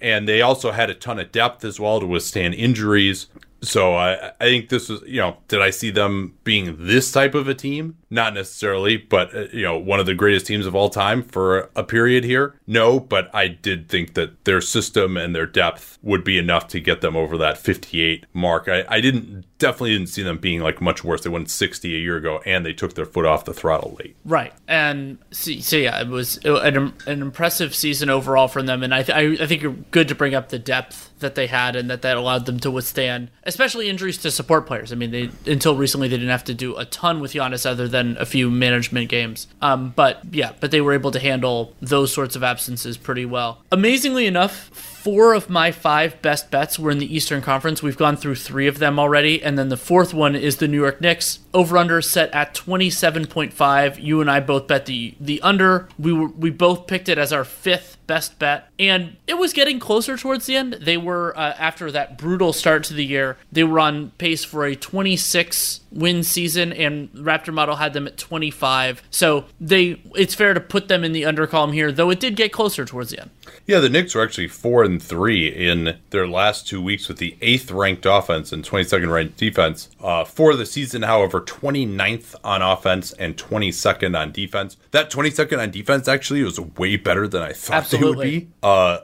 and they also had a ton of depth as well to withstand injuries. So I, I think this is, you know, did I see them being this type of a team? Not necessarily, but uh, you know, one of the greatest teams of all time for a period here. No, but I did think that their system and their depth would be enough to get them over that 58 mark. I, I didn't definitely didn't see them being like much worse. They went 60 a year ago, and they took their foot off the throttle late. Right, and so, so yeah, it was an, an impressive season overall from them, and I, th- I think you're good to bring up the depth that they had and that that allowed them to withstand, especially injuries to support players. I mean, they until recently they didn't have to do a ton with Giannis other than than a few management games. Um, but yeah, but they were able to handle those sorts of absences pretty well. Amazingly enough, four of my five best bets were in the Eastern Conference. We've gone through three of them already, and then the fourth one is the New York Knicks. Over under set at twenty seven point five. You and I both bet the the under. We were we both picked it as our fifth best bet. And it was getting closer towards the end. They were, uh, after that brutal start to the year, they were on pace for a 26 win season, and Raptor Model had them at 25. So they, it's fair to put them in the under column here, though it did get closer towards the end. Yeah, the Knicks were actually four and three in their last two weeks with the eighth ranked offense and 22nd ranked defense. Uh, for the season, however, 29th on offense and 22nd on defense. That 22nd on defense actually was way better than I thought Absolutely. They would be. Uh,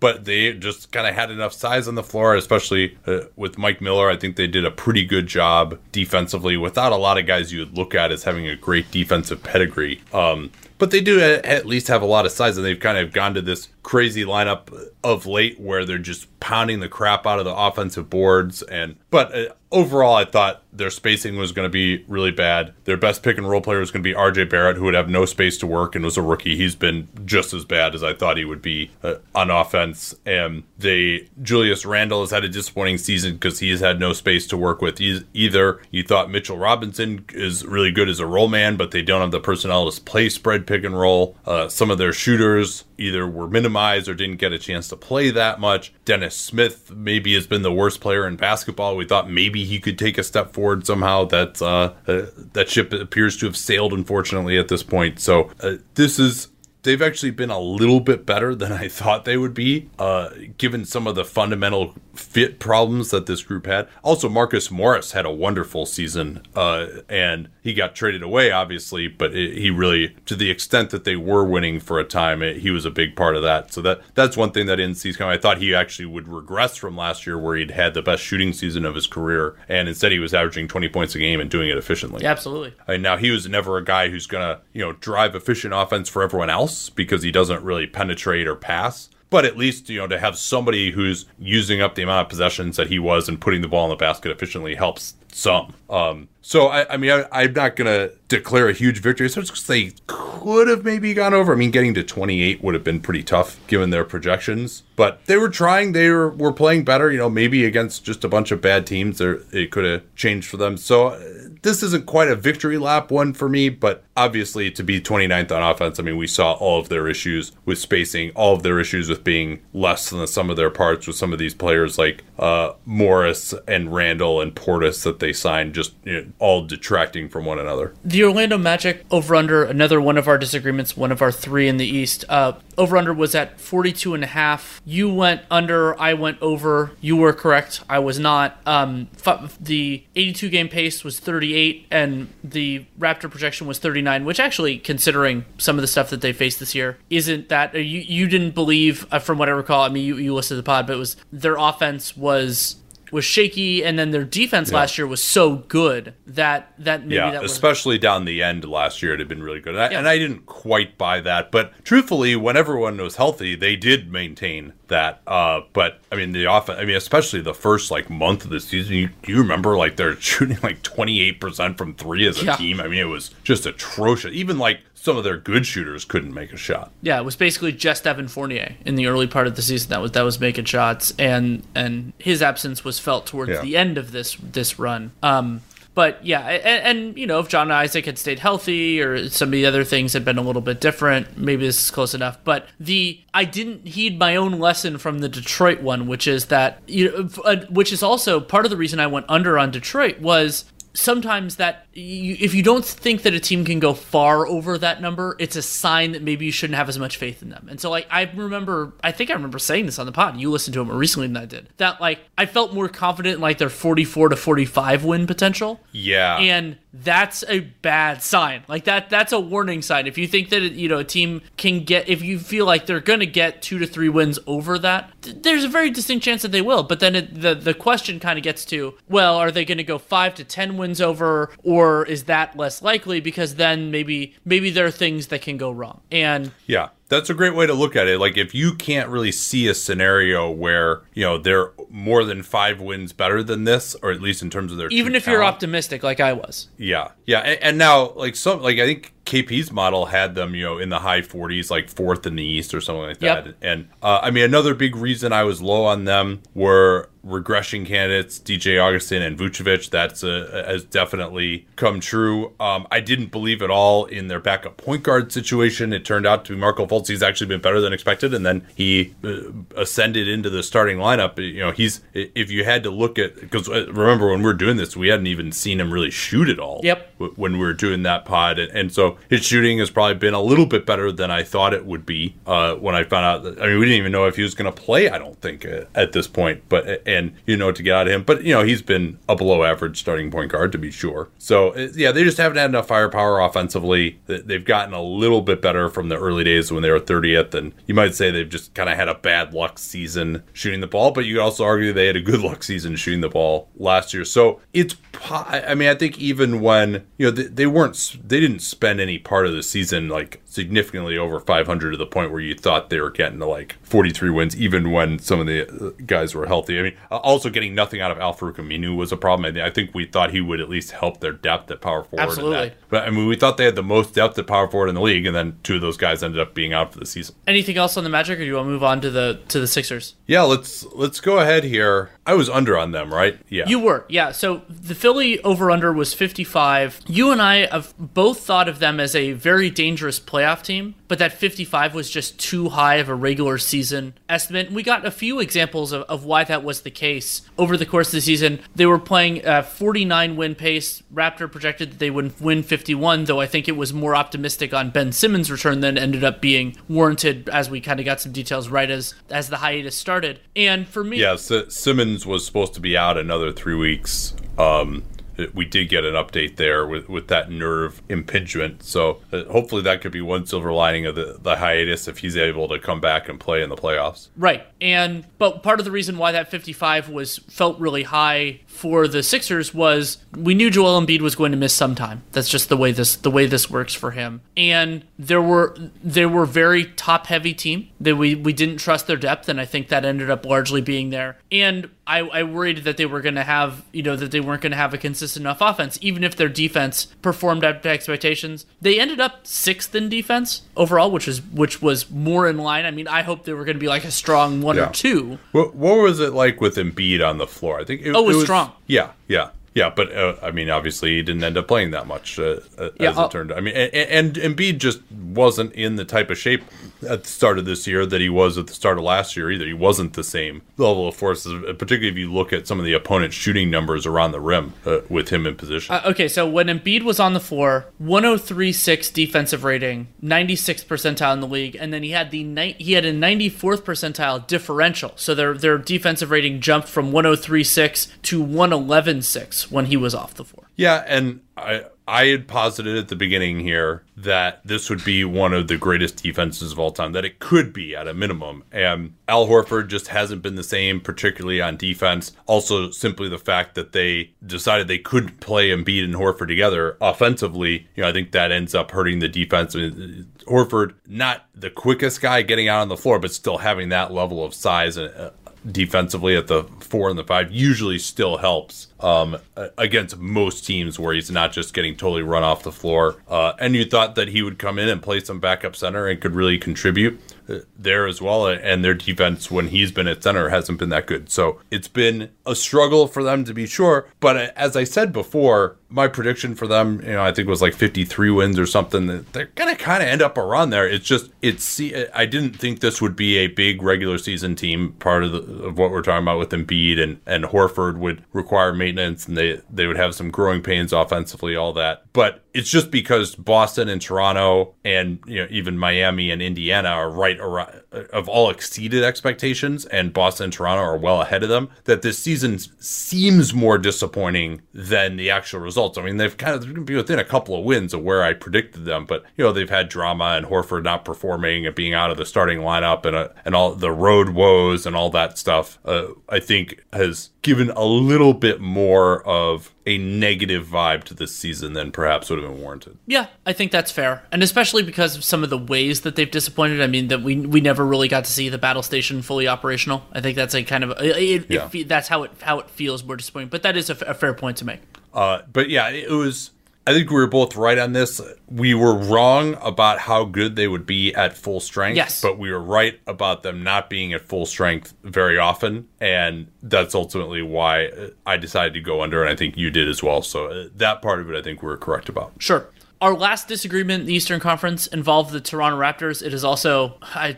but they just kind of had enough size on the floor, especially uh, with Mike Miller. I think they did a pretty good job defensively without a lot of guys you would look at as having a great defensive pedigree. Um, but they do at least have a lot of size, and they've kind of gone to this crazy lineup of late where they're just pounding the crap out of the offensive boards. And but uh, overall, I thought their spacing was going to be really bad. Their best pick and roll player was going to be R.J. Barrett, who would have no space to work and was a rookie. He's been just as bad as I thought he would be uh, on offense. And they Julius Randle has had a disappointing season because he has had no space to work with. He's either you thought Mitchell Robinson is really good as a roll man, but they don't have the personnel to play spread pick and roll. Uh, some of their shooters either were minimized or didn't get a chance to play that much. Dennis Smith maybe has been the worst player in basketball. We thought maybe he could take a step forward somehow. That uh, uh, that ship appears to have sailed, unfortunately, at this point. So uh, this is they've actually been a little bit better than I thought they would be, uh, given some of the fundamental fit problems that this group had. Also, Marcus Morris had a wonderful season, uh, and he got traded away, obviously, but it, he really, to the extent that they were winning for a time, it, he was a big part of that. So that that's one thing that see coming. I thought he actually would regress from last year, where he'd had the best shooting season of his career, and instead he was averaging 20 points a game and doing it efficiently. Yeah, absolutely. And now he was never a guy who's gonna, you know, drive efficient offense for everyone else because he doesn't really penetrate or pass but at least you know to have somebody who's using up the amount of possessions that he was and putting the ball in the basket efficiently helps some. Um, so I, I mean, I, am not gonna declare a huge victory. So just they could have maybe gone over. I mean, getting to 28 would have been pretty tough given their projections, but they were trying. They were, were playing better. You know, maybe against just a bunch of bad teams, there it could have changed for them. So this isn't quite a victory lap one for me, but obviously to be 29th on offense, I mean, we saw all of their issues with spacing, all of their issues with being less than the sum of their parts with some of these players like uh, Morris and Randle and Portis that they signed, just you know, all detracting from one another. The Orlando Magic over under, another one of our disagreements, one of our three in the East. Uh, over under was at 42 and a half. You went under, I went over. You were correct, I was not. Um, the 82 game pace was 38, and the Raptor projection was 39, which actually, considering some of the stuff that they faced this year, isn't that. You, you didn't believe, uh, from what I recall, I mean, you, you listened to the pod, but it was their offense was was shaky, and then their defense yeah. last year was so good that that maybe yeah, that was... especially down the end last year, it had been really good. And I, yeah. and I didn't quite buy that, but truthfully, when everyone was healthy, they did maintain that. Uh, but I mean, the offense. I mean, especially the first like month of the season. You, you remember like they're shooting like twenty eight percent from three as a yeah. team. I mean, it was just atrocious. Even like some of their good shooters couldn't make a shot. Yeah, it was basically just Evan Fournier in the early part of the season that was that was making shots, and and his absence was felt towards yeah. the end of this this run. Um, but yeah, and, and, you know, if John Isaac had stayed healthy or some of the other things had been a little bit different, maybe this is close enough. But the I didn't heed my own lesson from the Detroit one, which is that you know, uh, which is also part of the reason I went under on Detroit was sometimes that you, if you don't think that a team can go far over that number, it's a sign that maybe you shouldn't have as much faith in them. And so, like, I remember, I think I remember saying this on the pod. You listened to it more recently than I did. That like I felt more confident in like their forty-four to forty-five win potential. Yeah, and that's a bad sign. Like that, that's a warning sign. If you think that you know a team can get, if you feel like they're going to get two to three wins over that, th- there's a very distinct chance that they will. But then it, the the question kind of gets to, well, are they going to go five to ten wins over, or is that less likely? Because then maybe maybe there are things that can go wrong. And yeah, that's a great way to look at it. Like if you can't really see a scenario where you know they're more than five wins better than this, or at least in terms of their even if talent, you're optimistic, like I was. Yeah, yeah, and, and, now like some like I think KP's model had them you know in the high 40s, like fourth in the East or something like that. Yep. And uh, I mean another big reason I was low on them were regression candidates, DJ Augustin and Vucevic. That's a, has definitely come true. Um, I didn't believe at all in their backup point guard situation. It turned out to be Markelle Fultz. He's actually been better than expected, and then he uh, ascended into the starting lineup. You know, he's if you had to look at because uh, remember when we are doing this, we hadn't even seen him really shoot at all. Yep. When we were doing that pod, and, and so his shooting has probably been a little bit better than I thought it would be. Uh, when I found out, that, I mean, we didn't even know if he was going to play. I don't think uh, at this point, but and you know to get out of him. But you know he's been a below average starting point guard to be sure. So uh, yeah, they just haven't had enough firepower offensively. They've gotten a little bit better from the early days when they were 30th, and you might say they've just kind of had a bad luck season shooting the ball. But you could also argue they had a good luck season shooting the ball last year. So it's I mean I think even when you know they, they weren't they didn't spend any part of the season like significantly over 500 to the point where you thought they were getting to like 43 wins, even when some of the uh, guys were healthy. I mean, also getting nothing out of Al-Farouq Aminu was a problem. I think we thought he would at least help their depth at power forward. Absolutely. But I mean, we thought they had the most depth at power forward in the league, and then two of those guys ended up being out for the season. Anything else on the Magic, or do you want to move on to the to the Sixers? Yeah, let's let's go ahead here. I was under on them, right? Yeah, you were. Yeah. So the Philly over under was 55. You and I have both thought of them as a very dangerous playoff team but that 55 was just too high of a regular season estimate. And we got a few examples of, of why that was the case over the course of the season. They were playing a 49 win pace. Raptor projected that they would win 51, though I think it was more optimistic on Ben Simmons' return than ended up being warranted as we kind of got some details right as as the hiatus started. And for me, yeah, Simmons was supposed to be out another three weeks. Um, we did get an update there with, with that nerve impingement. So uh, hopefully that could be one silver lining of the, the hiatus if he's able to come back and play in the playoffs. Right. And but part of the reason why that 55 was felt really high for the Sixers was we knew Joel Embiid was going to miss some time. That's just the way this the way this works for him. And there were there were very top heavy team that we we didn't trust their depth, and I think that ended up largely being there. And I, I worried that they were going to have you know that they weren't going to have a consistent enough offense, even if their defense performed up to expectations. They ended up sixth in defense overall, which is which was more in line. I mean, I hope they were going to be like a strong one yeah. or two. What, what was it like with Embiid on the floor? I think it, oh, it was, it was strong. Yeah, yeah. Yeah, but uh, I mean, obviously, he didn't end up playing that much, uh, uh yeah, as it turned. Out. I mean, and, and Embiid just wasn't in the type of shape at the start of this year that he was at the start of last year either. He wasn't the same level of force, particularly if you look at some of the opponent's shooting numbers around the rim uh, with him in position. Uh, okay, so when Embiid was on the floor, 103.6 defensive rating, 96th percentile in the league, and then he had the ni- he had a 94th percentile differential. So their their defensive rating jumped from 103.6 to 111.6 when he was off the floor. Yeah, and I I had posited at the beginning here that this would be one of the greatest defenses of all time, that it could be at a minimum. And Al Horford just hasn't been the same, particularly on defense. Also, simply the fact that they decided they couldn't play Embiid and Horford together offensively, you know, I think that ends up hurting the defense. I mean, Horford, not the quickest guy getting out on the floor, but still having that level of size and uh, defensively at the four and the five usually still helps um, against most teams where he's not just getting totally run off the floor. Uh, and you thought that he would come in and play some backup center and could really contribute uh, there as well. And their defense, when he's been at center, hasn't been that good. So it's been a struggle for them to be sure. But uh, as I said before, my prediction for them, you know, I think it was like 53 wins or something. They're going to kind of end up around there. It's just, it's, I didn't think this would be a big regular season team. Part of, the, of what we're talking about with Embiid and, and Horford would require maintenance and they, they would have some growing pains offensively, all that. But it's just because Boston and Toronto and, you know, even Miami and Indiana are right around, have all exceeded expectations and Boston and Toronto are well ahead of them that this season seems more disappointing than the actual result results. I mean, they've kind of going to be within a couple of wins of where I predicted them, but you know they've had drama and Horford not performing and being out of the starting lineup and uh, and all the road woes and all that stuff. Uh, I think has given a little bit more of a negative vibe to this season than perhaps would have been warranted. Yeah, I think that's fair, and especially because of some of the ways that they've disappointed. I mean, that we we never really got to see the battle station fully operational. I think that's a kind of it, yeah. It, that's how it how it feels more disappointing. But that is a, a fair point to make. Uh, but yeah, it was. I think we were both right on this. We were wrong about how good they would be at full strength. Yes. But we were right about them not being at full strength very often. And that's ultimately why I decided to go under, and I think you did as well. So uh, that part of it, I think we were correct about. Sure. Our last disagreement in the Eastern Conference involved the Toronto Raptors. It is also,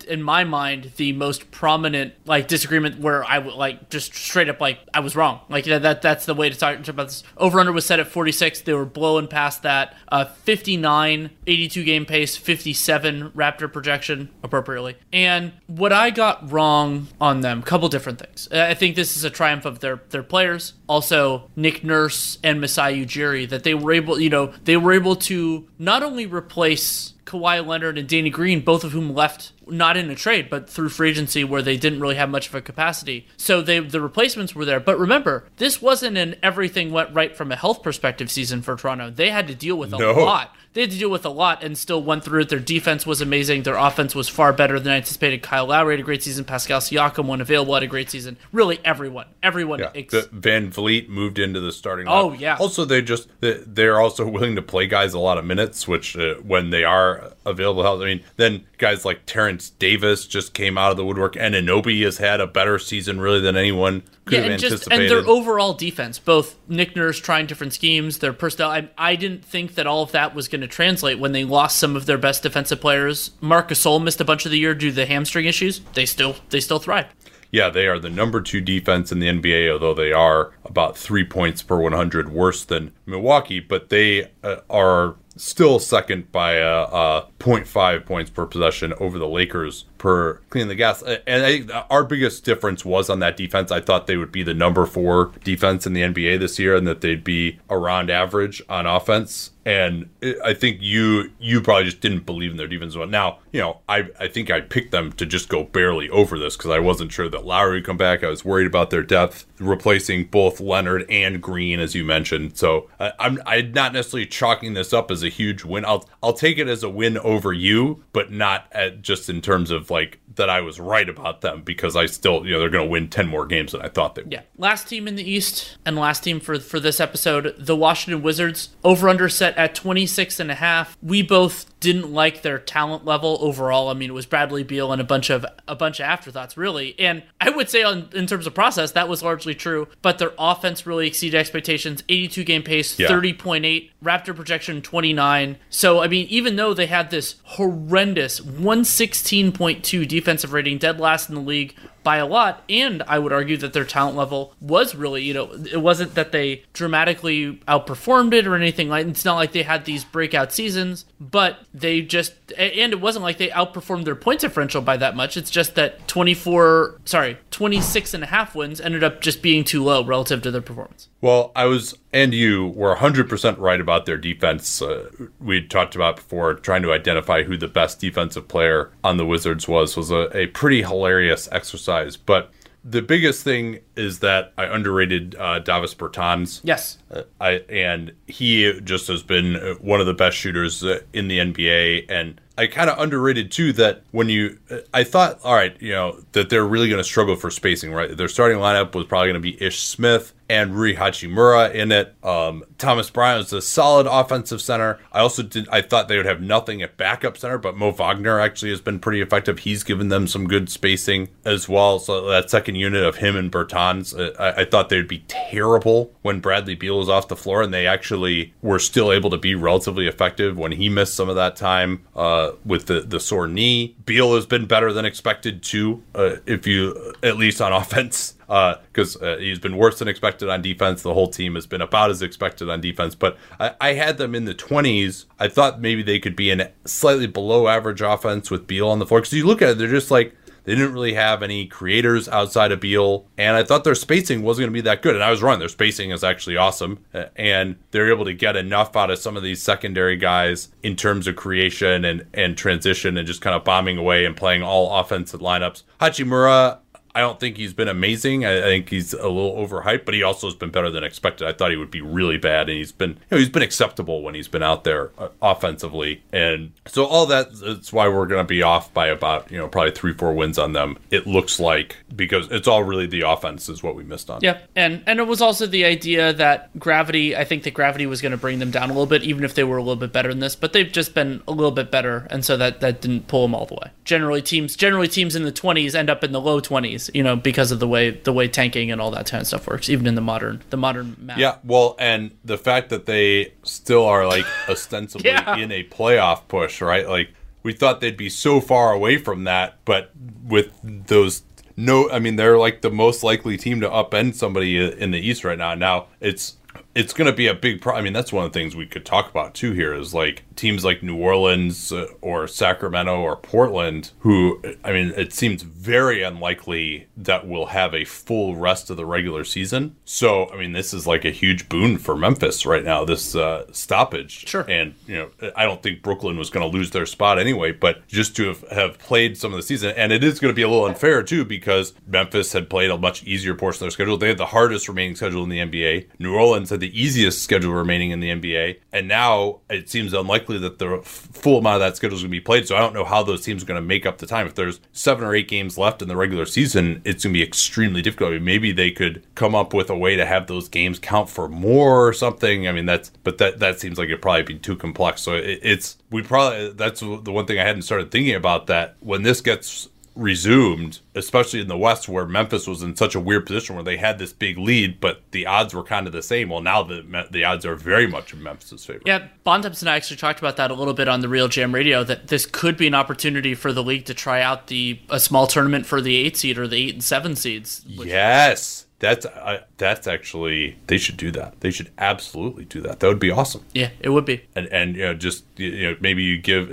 in my mind, the most prominent like disagreement where I would like just straight up like I was wrong. Like that that's the way to talk about this. Over under was set at 46. They were blowing past that. Uh, 59, 82 game pace, 57 Raptor projection appropriately. And what I got wrong on them, couple different things. I think this is a triumph of their their players. Also, Nick Nurse and Masai Ujiri that they were able, you know, they were able to not only replace Kawhi Leonard and Danny Green, both of whom left not in a trade, but through free agency where they didn't really have much of a capacity. So they the replacements were there. But remember, this wasn't an everything went right from a health perspective season for Toronto. They had to deal with a no. lot they had to deal with a lot and still went through it. Their defense was amazing. Their offense was far better than I anticipated. Kyle Lowry had a great season. Pascal Siakam, when available, had a great season. Really, everyone, everyone. Yeah. Ex- VanVleet moved into the starting. Oh yeah. Also, they just they're also willing to play guys a lot of minutes, which uh, when they are available. I mean, then guys like Terence Davis just came out of the woodwork, and Anunoby has had a better season really than anyone yeah, and just and their overall defense, both Nick Nurse trying different schemes, their personnel. I, I didn't think that all of that was going to translate when they lost some of their best defensive players. Marc Gasol missed a bunch of the year due to the hamstring issues. They still they still thrive. yeah, they are the number two defense in the NBA, although they are about three points per 100 worse than Milwaukee, but they uh, are still second by uh, uh, 0.5 points per possession over the Lakers per Cleaning the Glass. And I think our biggest difference was on that defense. I thought they would be the number four defense in the NBA this year and that they'd be around average on offense. And I think you you probably just didn't believe in their defense. Now you know I I think I picked them to just go barely over this because I wasn't sure that Lowry would come back. I was worried about their depth, replacing both Leonard and Green as you mentioned. So I, I'm I'm not necessarily chalking this up as a huge win. I'll I'll take it as a win over you, but not at just in terms of like that I was right about them because I still you know they're going to win ten more games than I thought they would. Yeah. Last team in the East and last team for for this episode, the Washington Wizards, over under set at 26 and a half. We both didn't like their talent level overall. I mean, it was Bradley Beal and a bunch of a bunch of afterthoughts really. And I would say on in terms of process, that was largely true, but their offense really exceeded expectations. 82 game pace, Yeah. 30.8, Raptor projection 29. So, I mean, even though they had this horrendous 116.2 defensive rating, dead last in the league by a lot, and I would argue that their talent level was really, you know, it wasn't that they dramatically outperformed it or anything like it's not like they had these breakout seasons, but they just and it wasn't like they outperformed their point differential by that much. It's just that 24, sorry, 26 and a half wins ended up just being too low relative to their performance. Well, I was, and you were 100% right about their defense. Uh, we talked about before trying to identify who the best defensive player on the Wizards was, was a, a pretty hilarious exercise. But the biggest thing is that I underrated uh, Davis Bertans. Yes. Uh, I and he just has been uh, one of the best shooters uh, in the NBA, and I kind of underrated too that when you, uh, I thought, all right, you know, that they're really going to struggle for spacing, right? Their starting lineup was probably going to be Ish Smith and Rui Hachimura in it. Um, Thomas Bryant is a solid offensive center. I also did, I thought they would have nothing at backup center, but Mo Wagner actually has been pretty effective. He's given them some good spacing as well. So that second unit of him and Bertans, uh, I, I thought they'd be terrible when Bradley Beal was off the floor, and they actually were still able to be relatively effective when he missed some of that time uh, with the the sore knee. Beal has been better than expected too, uh, if you at least on offense because uh, he's been worse than expected on defense. The whole team has been about as expected on defense, but I, I had them in the 20s. I thought maybe they could be in slightly below average offense with Beal on the floor. Because you look at it, they're just like, they didn't really have any creators outside of Beal, and I thought their spacing wasn't going to be that good. And I was wrong. Their spacing is actually awesome, uh, and they're able to get enough out of some of these secondary guys in terms of creation and and transition and just kind of bombing away and playing all offensive lineups. Hachimura, I don't think he's been amazing. I, I think he's a little overhyped, but he also has been better than expected. I thought he would be really bad, and he's been you know he's been acceptable when he's been out there uh, offensively, and so all that that's why we're going to be off by about you know probably three four wins on them. It looks like because it's all really the offense is what we missed on. Yeah, and and it was also the idea that gravity. I think that gravity was going to bring them down a little bit, even if they were a little bit better than this. But they've just been a little bit better, and so that that didn't pull them all the way. Generally, teams generally teams in the twenties end up in the low twenties, you know, because of the way the way tanking and all that kind of stuff works, even in the modern the modern map. Yeah, well, and the fact that they still are like ostensibly Yeah. in a playoff push, right? Like we thought they'd be so far away from that, but with those no, I mean they're like the most likely team to upend somebody in the East right now. Now it's it's going to be a big problem. I mean that's one of the things we could talk about too. Here is like teams like New Orleans uh, or Sacramento or Portland, who I mean it seems very unlikely that we'll have a full rest of the regular season. So I mean this is like a huge boon for Memphis right now. This uh, stoppage, Sure. and you know I don't think Brooklyn was going to lose their spot anyway. But just to have, have played some of the season, and it is going to be a little unfair too because Memphis had played a much easier portion of their schedule. They had the hardest remaining schedule in the NBA. New Orleans had the the easiest schedule remaining in the NBA. And now it seems unlikely that the full amount of that schedule is going to be played. So I don't know how those teams are going to make up the time. If there's seven or eight games left in the regular season, it's going to be extremely difficult. I mean, maybe they could come up with a way to have those games count for more or something. I mean, that's, but that, that seems like it'd probably be too complex. So it, it's, we probably, that's the one thing I hadn't started thinking about that when this gets resumed, especially in the West, where Memphis was in such a weird position where they had this big lead, but the odds were kind of the same. Well, now the the odds are very much in Memphis' favor. Yeah, Bontemps and I actually talked about that a little bit on the RealGM Radio. That this could be an opportunity for the league to try out the a small tournament for the eight seed or the eight and seven seeds. Yes. That's uh, that's actually they should do that. They should absolutely do that. That would be awesome. Yeah, it would be. And and you know just you know maybe you give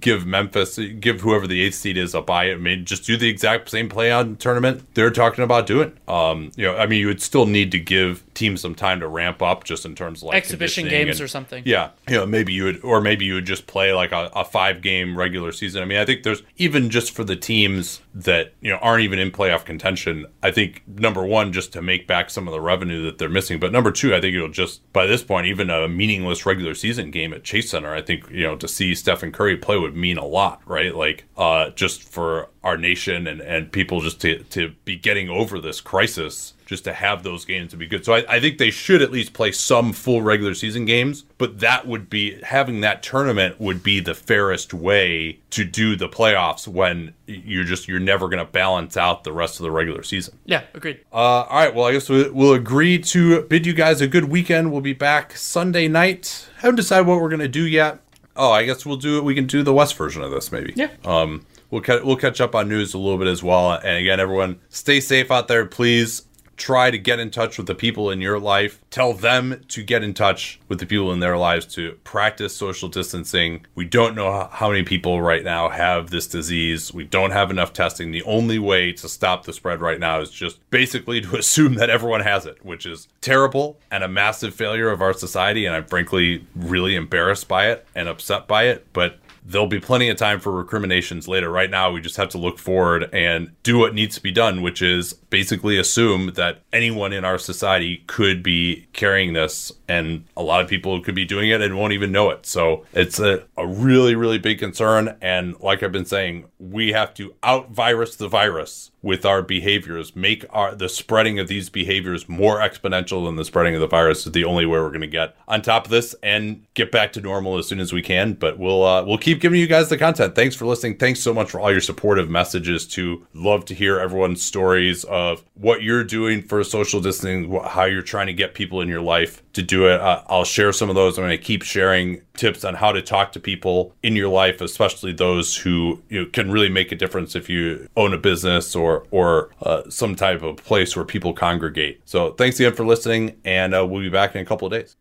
give Memphis give whoever the eighth seed is a buy. I mean just do the exact same play-in tournament they're talking about doing. Um, you know I mean you would still need to give teams some time to ramp up just in terms of like exhibition games and, or something. Yeah, you know maybe you would or maybe you would just play like a, a five game regular season. I mean I think there's even just for the teams that you know aren't even in playoff contention. I think number one just to make back some of the revenue that they're missing. But number two, I think it'll just by this point, even a meaningless regular season game at Chase Center, I think you know to see Stephen Curry play would mean a lot, right? Like uh, just for our nation and and people just to to be getting over this crisis just to have those games to be good. So I, I, think they should at least play some full regular season games, but that would be having that tournament would be the fairest way to do the playoffs when you're just you're never going to balance out the rest of the regular season. Yeah, agreed. Uh, all right, well I guess we'll agree to bid you guys a good weekend. We'll be back Sunday night. Haven't decided what we're going to do yet. Oh, I guess we'll do it. We can do the West version of this maybe. Yeah. Um, we'll ca- we'll catch up on news a little bit as well. And again, everyone, stay safe out there, please try to get in touch with the people in your life. Tell them to get in touch with the people in their lives to practice social distancing. We don't know how many people right now have this disease. We don't have enough testing. The only way to stop the spread right now is just basically to assume that everyone has it, which is terrible and a massive failure of our society. And I'm frankly really embarrassed by it and upset by it. But there'll be plenty of time for recriminations later. Right now, we just have to look forward and do what needs to be done, which is basically assume that anyone in our society could be carrying this, and a lot of people could be doing it and won't even know it. So it's a, a really, really big concern. And like I've been saying, we have to out virus the virus with our behaviors make our the spreading of these behaviors more exponential than the spreading of the virus is the only way we're going to get on top of this and get back to normal as soon as we can. But we'll uh, we'll keep giving you guys the content. Thanks for listening. Thanks so much for all your supportive messages to love to hear everyone's stories of what you're doing for social distancing how you're trying to get people in your life to do it uh, i'll share some of those i'm going to keep sharing tips on how to talk to people in your life especially those who you know, can really make a difference if you own a business or or uh, some type of place where people congregate. So thanks again for listening, and uh, we'll be back in a couple of days.